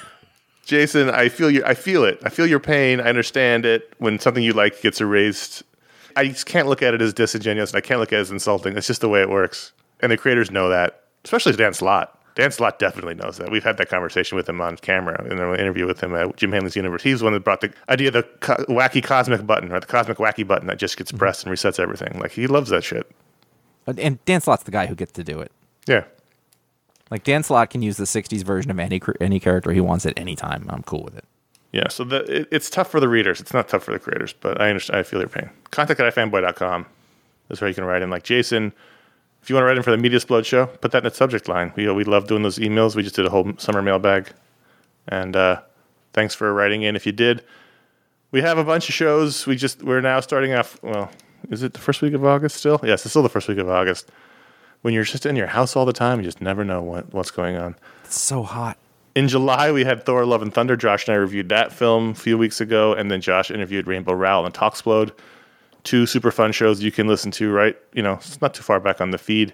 Jason, I feel your, I feel it. I feel your pain. I understand it when something you like gets erased. I just can't look at it as disingenuous, and I can't look at it as insulting. It's just the way it works, and the creators know that, especially Dan Slott. Dan Slott definitely knows that. We've had that conversation with him on camera in an interview with him at Jim Hanley's Universe. He's the one that brought the idea of the co- wacky cosmic button or the cosmic wacky button that just gets mm-hmm. pressed and resets everything. Like he loves that shit. And Dan Slott's the guy who gets to do it. Yeah. Like Dan Slott can use the '60s version of any any character he wants at any time. I'm cool with it. Yeah, so the, it, it's tough for the readers. It's not tough for the creators, but I understand. I feel your pain. Contact at ifanboy.com. That's where you can write in. Like Jason, if you want to write in for the Media Explode show, put that in the subject line. We we love doing those emails. We just did a whole summer mailbag, and uh, thanks for writing in. If you did, we have a bunch of shows. We just we're now starting off. Well, is it the first week of August still? Yes, it's still the first week of August. When you're just in your house all the time, you just never know what, what's going on. It's so hot. In July, we had Thor: Love and Thunder. Josh and I reviewed that film a few weeks ago, and then Josh interviewed Rainbow Rowell and Talksplode. Two super fun shows you can listen to. Right, you know, it's not too far back on the feed.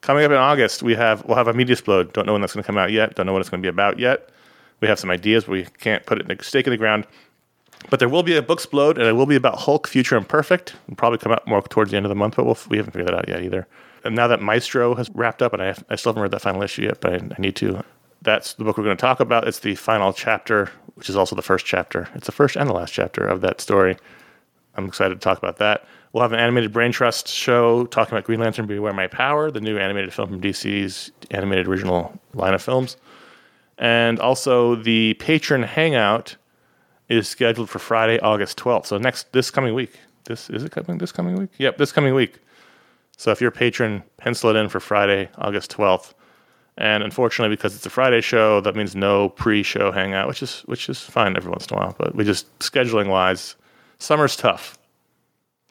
Coming up in August, we have we'll have a media explode. Don't know when that's going to come out yet. Don't know what it's going to be about yet. We have some ideas, but we can't put it in a stake in the ground. But there will be a book explode, and it will be about Hulk, Future Imperfect. It'll probably come out more towards the end of the month, but we'll, we haven't figured that out yet either. And now that Maestro has wrapped up, and I, have, I still haven't read that final issue yet, but I, I need to. that's the book we're going to talk about. It's the final chapter, which is also the first chapter. It's the first and the last chapter of that story. I'm excited to talk about that. We'll have an animated Brain Trust show talking about Green Lantern Beware My Power, the new animated film from DC's animated original line of films. And also the patron hangout is scheduled for Friday, August 12th. So next this coming week. This is it coming this coming week? Yep, this coming week. So if you're a patron, pencil it in for Friday, August 12th. And unfortunately, because it's a Friday show, that means no pre-show hangout, which is which is fine every once in a while. But we just scheduling wise, summer's tough.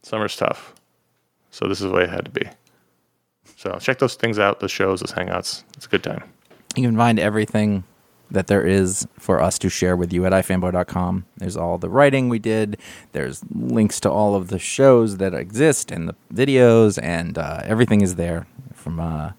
Summer's tough. So this is the way it had to be. So check those things out, those shows, those hangouts. It's a good time. You can find everything that there is for us to share with you at ifanboy.com. There's all the writing we did. There's links to all of the shows that exist and the videos, and uh, everything is there from uh,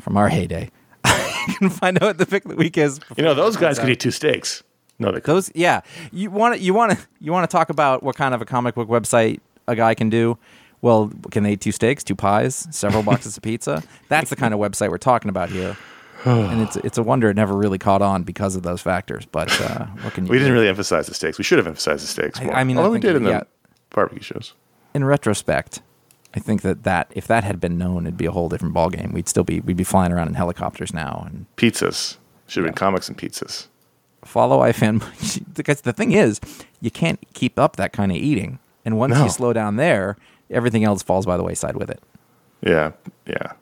from our heyday. you can find out what the pick of the week is. You know, those guys could eat two steaks. No, they. Those, yeah. You want to, you want to, you want to talk about what kind of a comic book website a guy can do. Well, can they eat two steaks, two pies, several boxes of pizza? That's the kind of website we're talking about here. and it's it's a wonder it never really caught on because of those factors. But uh, what can you? We do? didn't really emphasize the steaks. We should have emphasized the steaks I- more. I mean, I we did in the yeah. barbecue shows. in retrospect, I think that, that if that had been known, it'd be a whole different ballgame. We'd still be we'd be flying around in helicopters now and Pizzas should have Yeah. been comics and pizzas. Follow iFan. Because the thing is, you can't keep up that kind of eating, and once No. you slow down there, everything else falls by the wayside with it. Yeah, yeah.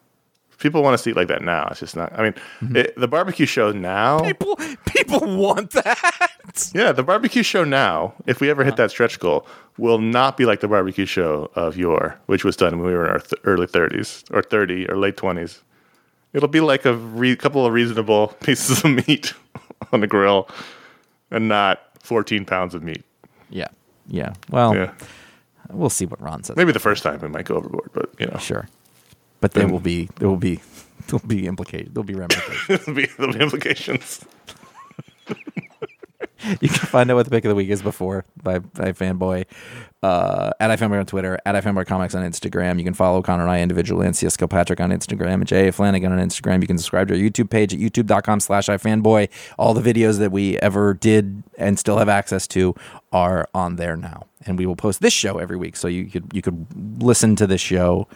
People want to see it like that now. It's just not. I mean, Mm-hmm. it, the barbecue show now. People people want that. Yeah, the barbecue show now, if we ever hit that stretch goal, will not be like the barbecue show of yore, which was done when we were in our th- early 30s or 30 or late 20s. It'll be like a re- couple of reasonable pieces of meat on the grill and not 14 pounds of meat. Yeah, yeah. Well, Yeah. we'll see what Ron says. Maybe the first time we might go overboard, but you know, Sure, but there Then- will be there will be there will be implicated. There'll be ramifications. there'll, be, there'll be implications. you can find out what the pick of the week is before by, by fanboy uh, at ifanboy on Twitter, at ifanboy comics on Instagram. You can follow Conor and I individually and CS Kilpatrick on Instagram and Jay Flanagan on Instagram. You can subscribe to our YouTube page at youtube.com slash ifanboy. All the videos that we ever did and still have access to are on there now. And we will post this show every week. So you could you could listen to this show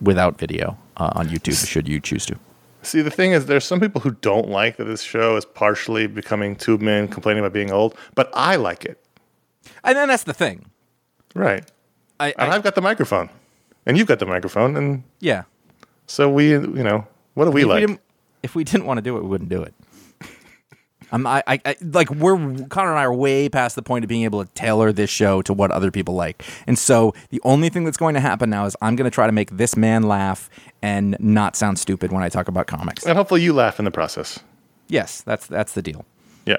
without video uh, on YouTube should you choose to. See, the thing is, there's some people who don't like that this show is partially becoming tube men complaining about being old, but I like it. And then that's the thing. Right. I, And I I've got the microphone, and you've got the microphone, and yeah. so we, you know, what do we if like? We if we didn't want to do it, we wouldn't do it. I'm, I, I, I, like we're Conor and I are way past the point of being able to tailor this show to what other people like, and so the only thing that's going to happen now is I'm going to try to make this man laugh and not sound stupid when I talk about comics. and hopefully you laugh in the process. Yes, that's that's the deal. Yeah.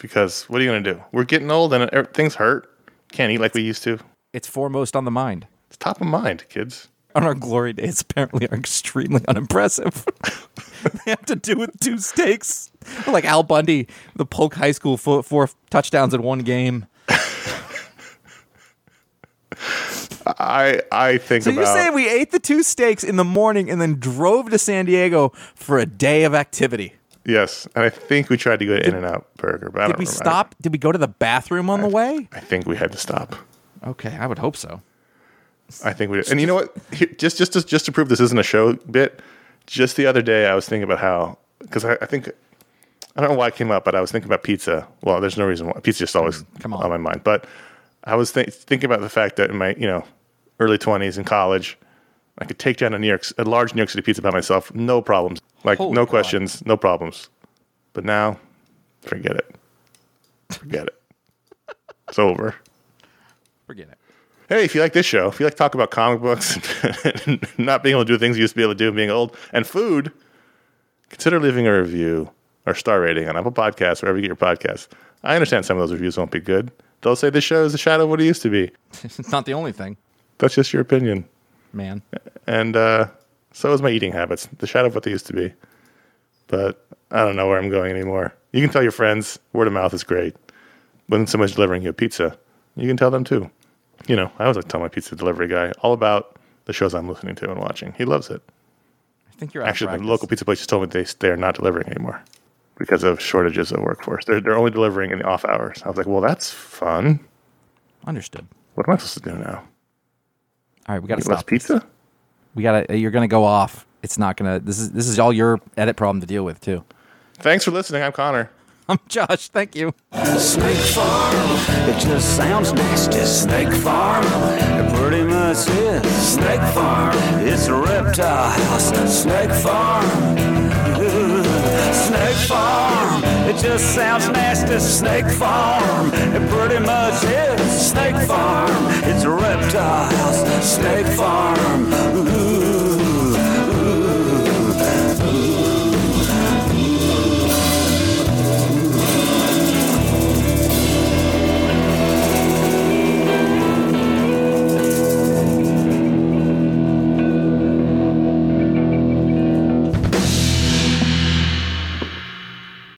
Because what are you going to do? We're getting old and er- things hurt. Can't eat like we used to. It's foremost on the mind. It's top of mind, kids. On our glory days, apparently are extremely unimpressive. they have to do with two steaks, like Al Bundy, the Polk High School four, four touchdowns in one game. I I think So about you're saying we ate the two steaks in the morning and then drove to San Diego for a day of activity? yes, and I think we tried to go to In and Out Burger, but I Did we remember. stop? Did we go to the bathroom on the way? I think we had to stop. Okay, I would hope so. I think we did. And you know what? Just just to, just to prove this isn't a show bit. Just the other day, I was thinking about how because I, I think I don't know why it came up, but I was thinking about pizza. Well, there's no reason why pizza just always mm, Come on. my mind. But I was think, thinking about the fact that in my you know early 20s in college, I could take down a New York a large New York City pizza by myself, no problems. Like Holy no God. questions, no problems. But now, forget it. Forget it. It's over. Forget it. Hey, if you like this show, if you like to talk about comic books and not being able to do things you used to be able to do and being old and food, consider leaving a review or star rating on Apple Podcasts, wherever you get your podcasts. I understand some of those reviews won't be good. They'll say this show is a shadow of what it used to be. It's not the only thing, That's just your opinion. man. And uh, so is my eating habits, the shadow of what they used to be. But I don't know where I'm going anymore. You can tell your friends, word of mouth is great. When someone's delivering you a pizza, you can tell them too. You know, I always like to tell my pizza delivery guy all about the shows I'm listening to and watching. He loves it. I think you're Actually, the local pizza place just told me they, they are not delivering anymore. because of shortages of workforce. They're they're only delivering in the off hours. I was like, well, that's fun. Understood. What am I supposed to do now? All right, we got to stop. pizza? We got to. You're going to go off. It's not going to. This is this is all your edit problem to deal with too. Thanks for listening. I'm Conor. I'm Josh. Thank you. Snake Farm, it just sounds nasty. Snake Farm, it pretty much is. Snake Farm, it's a reptile house. Snake Farm, Snake Farm, it just sounds nasty. Snake Farm, it pretty much is. Snake Farm, it's a reptile house. Snake Farm.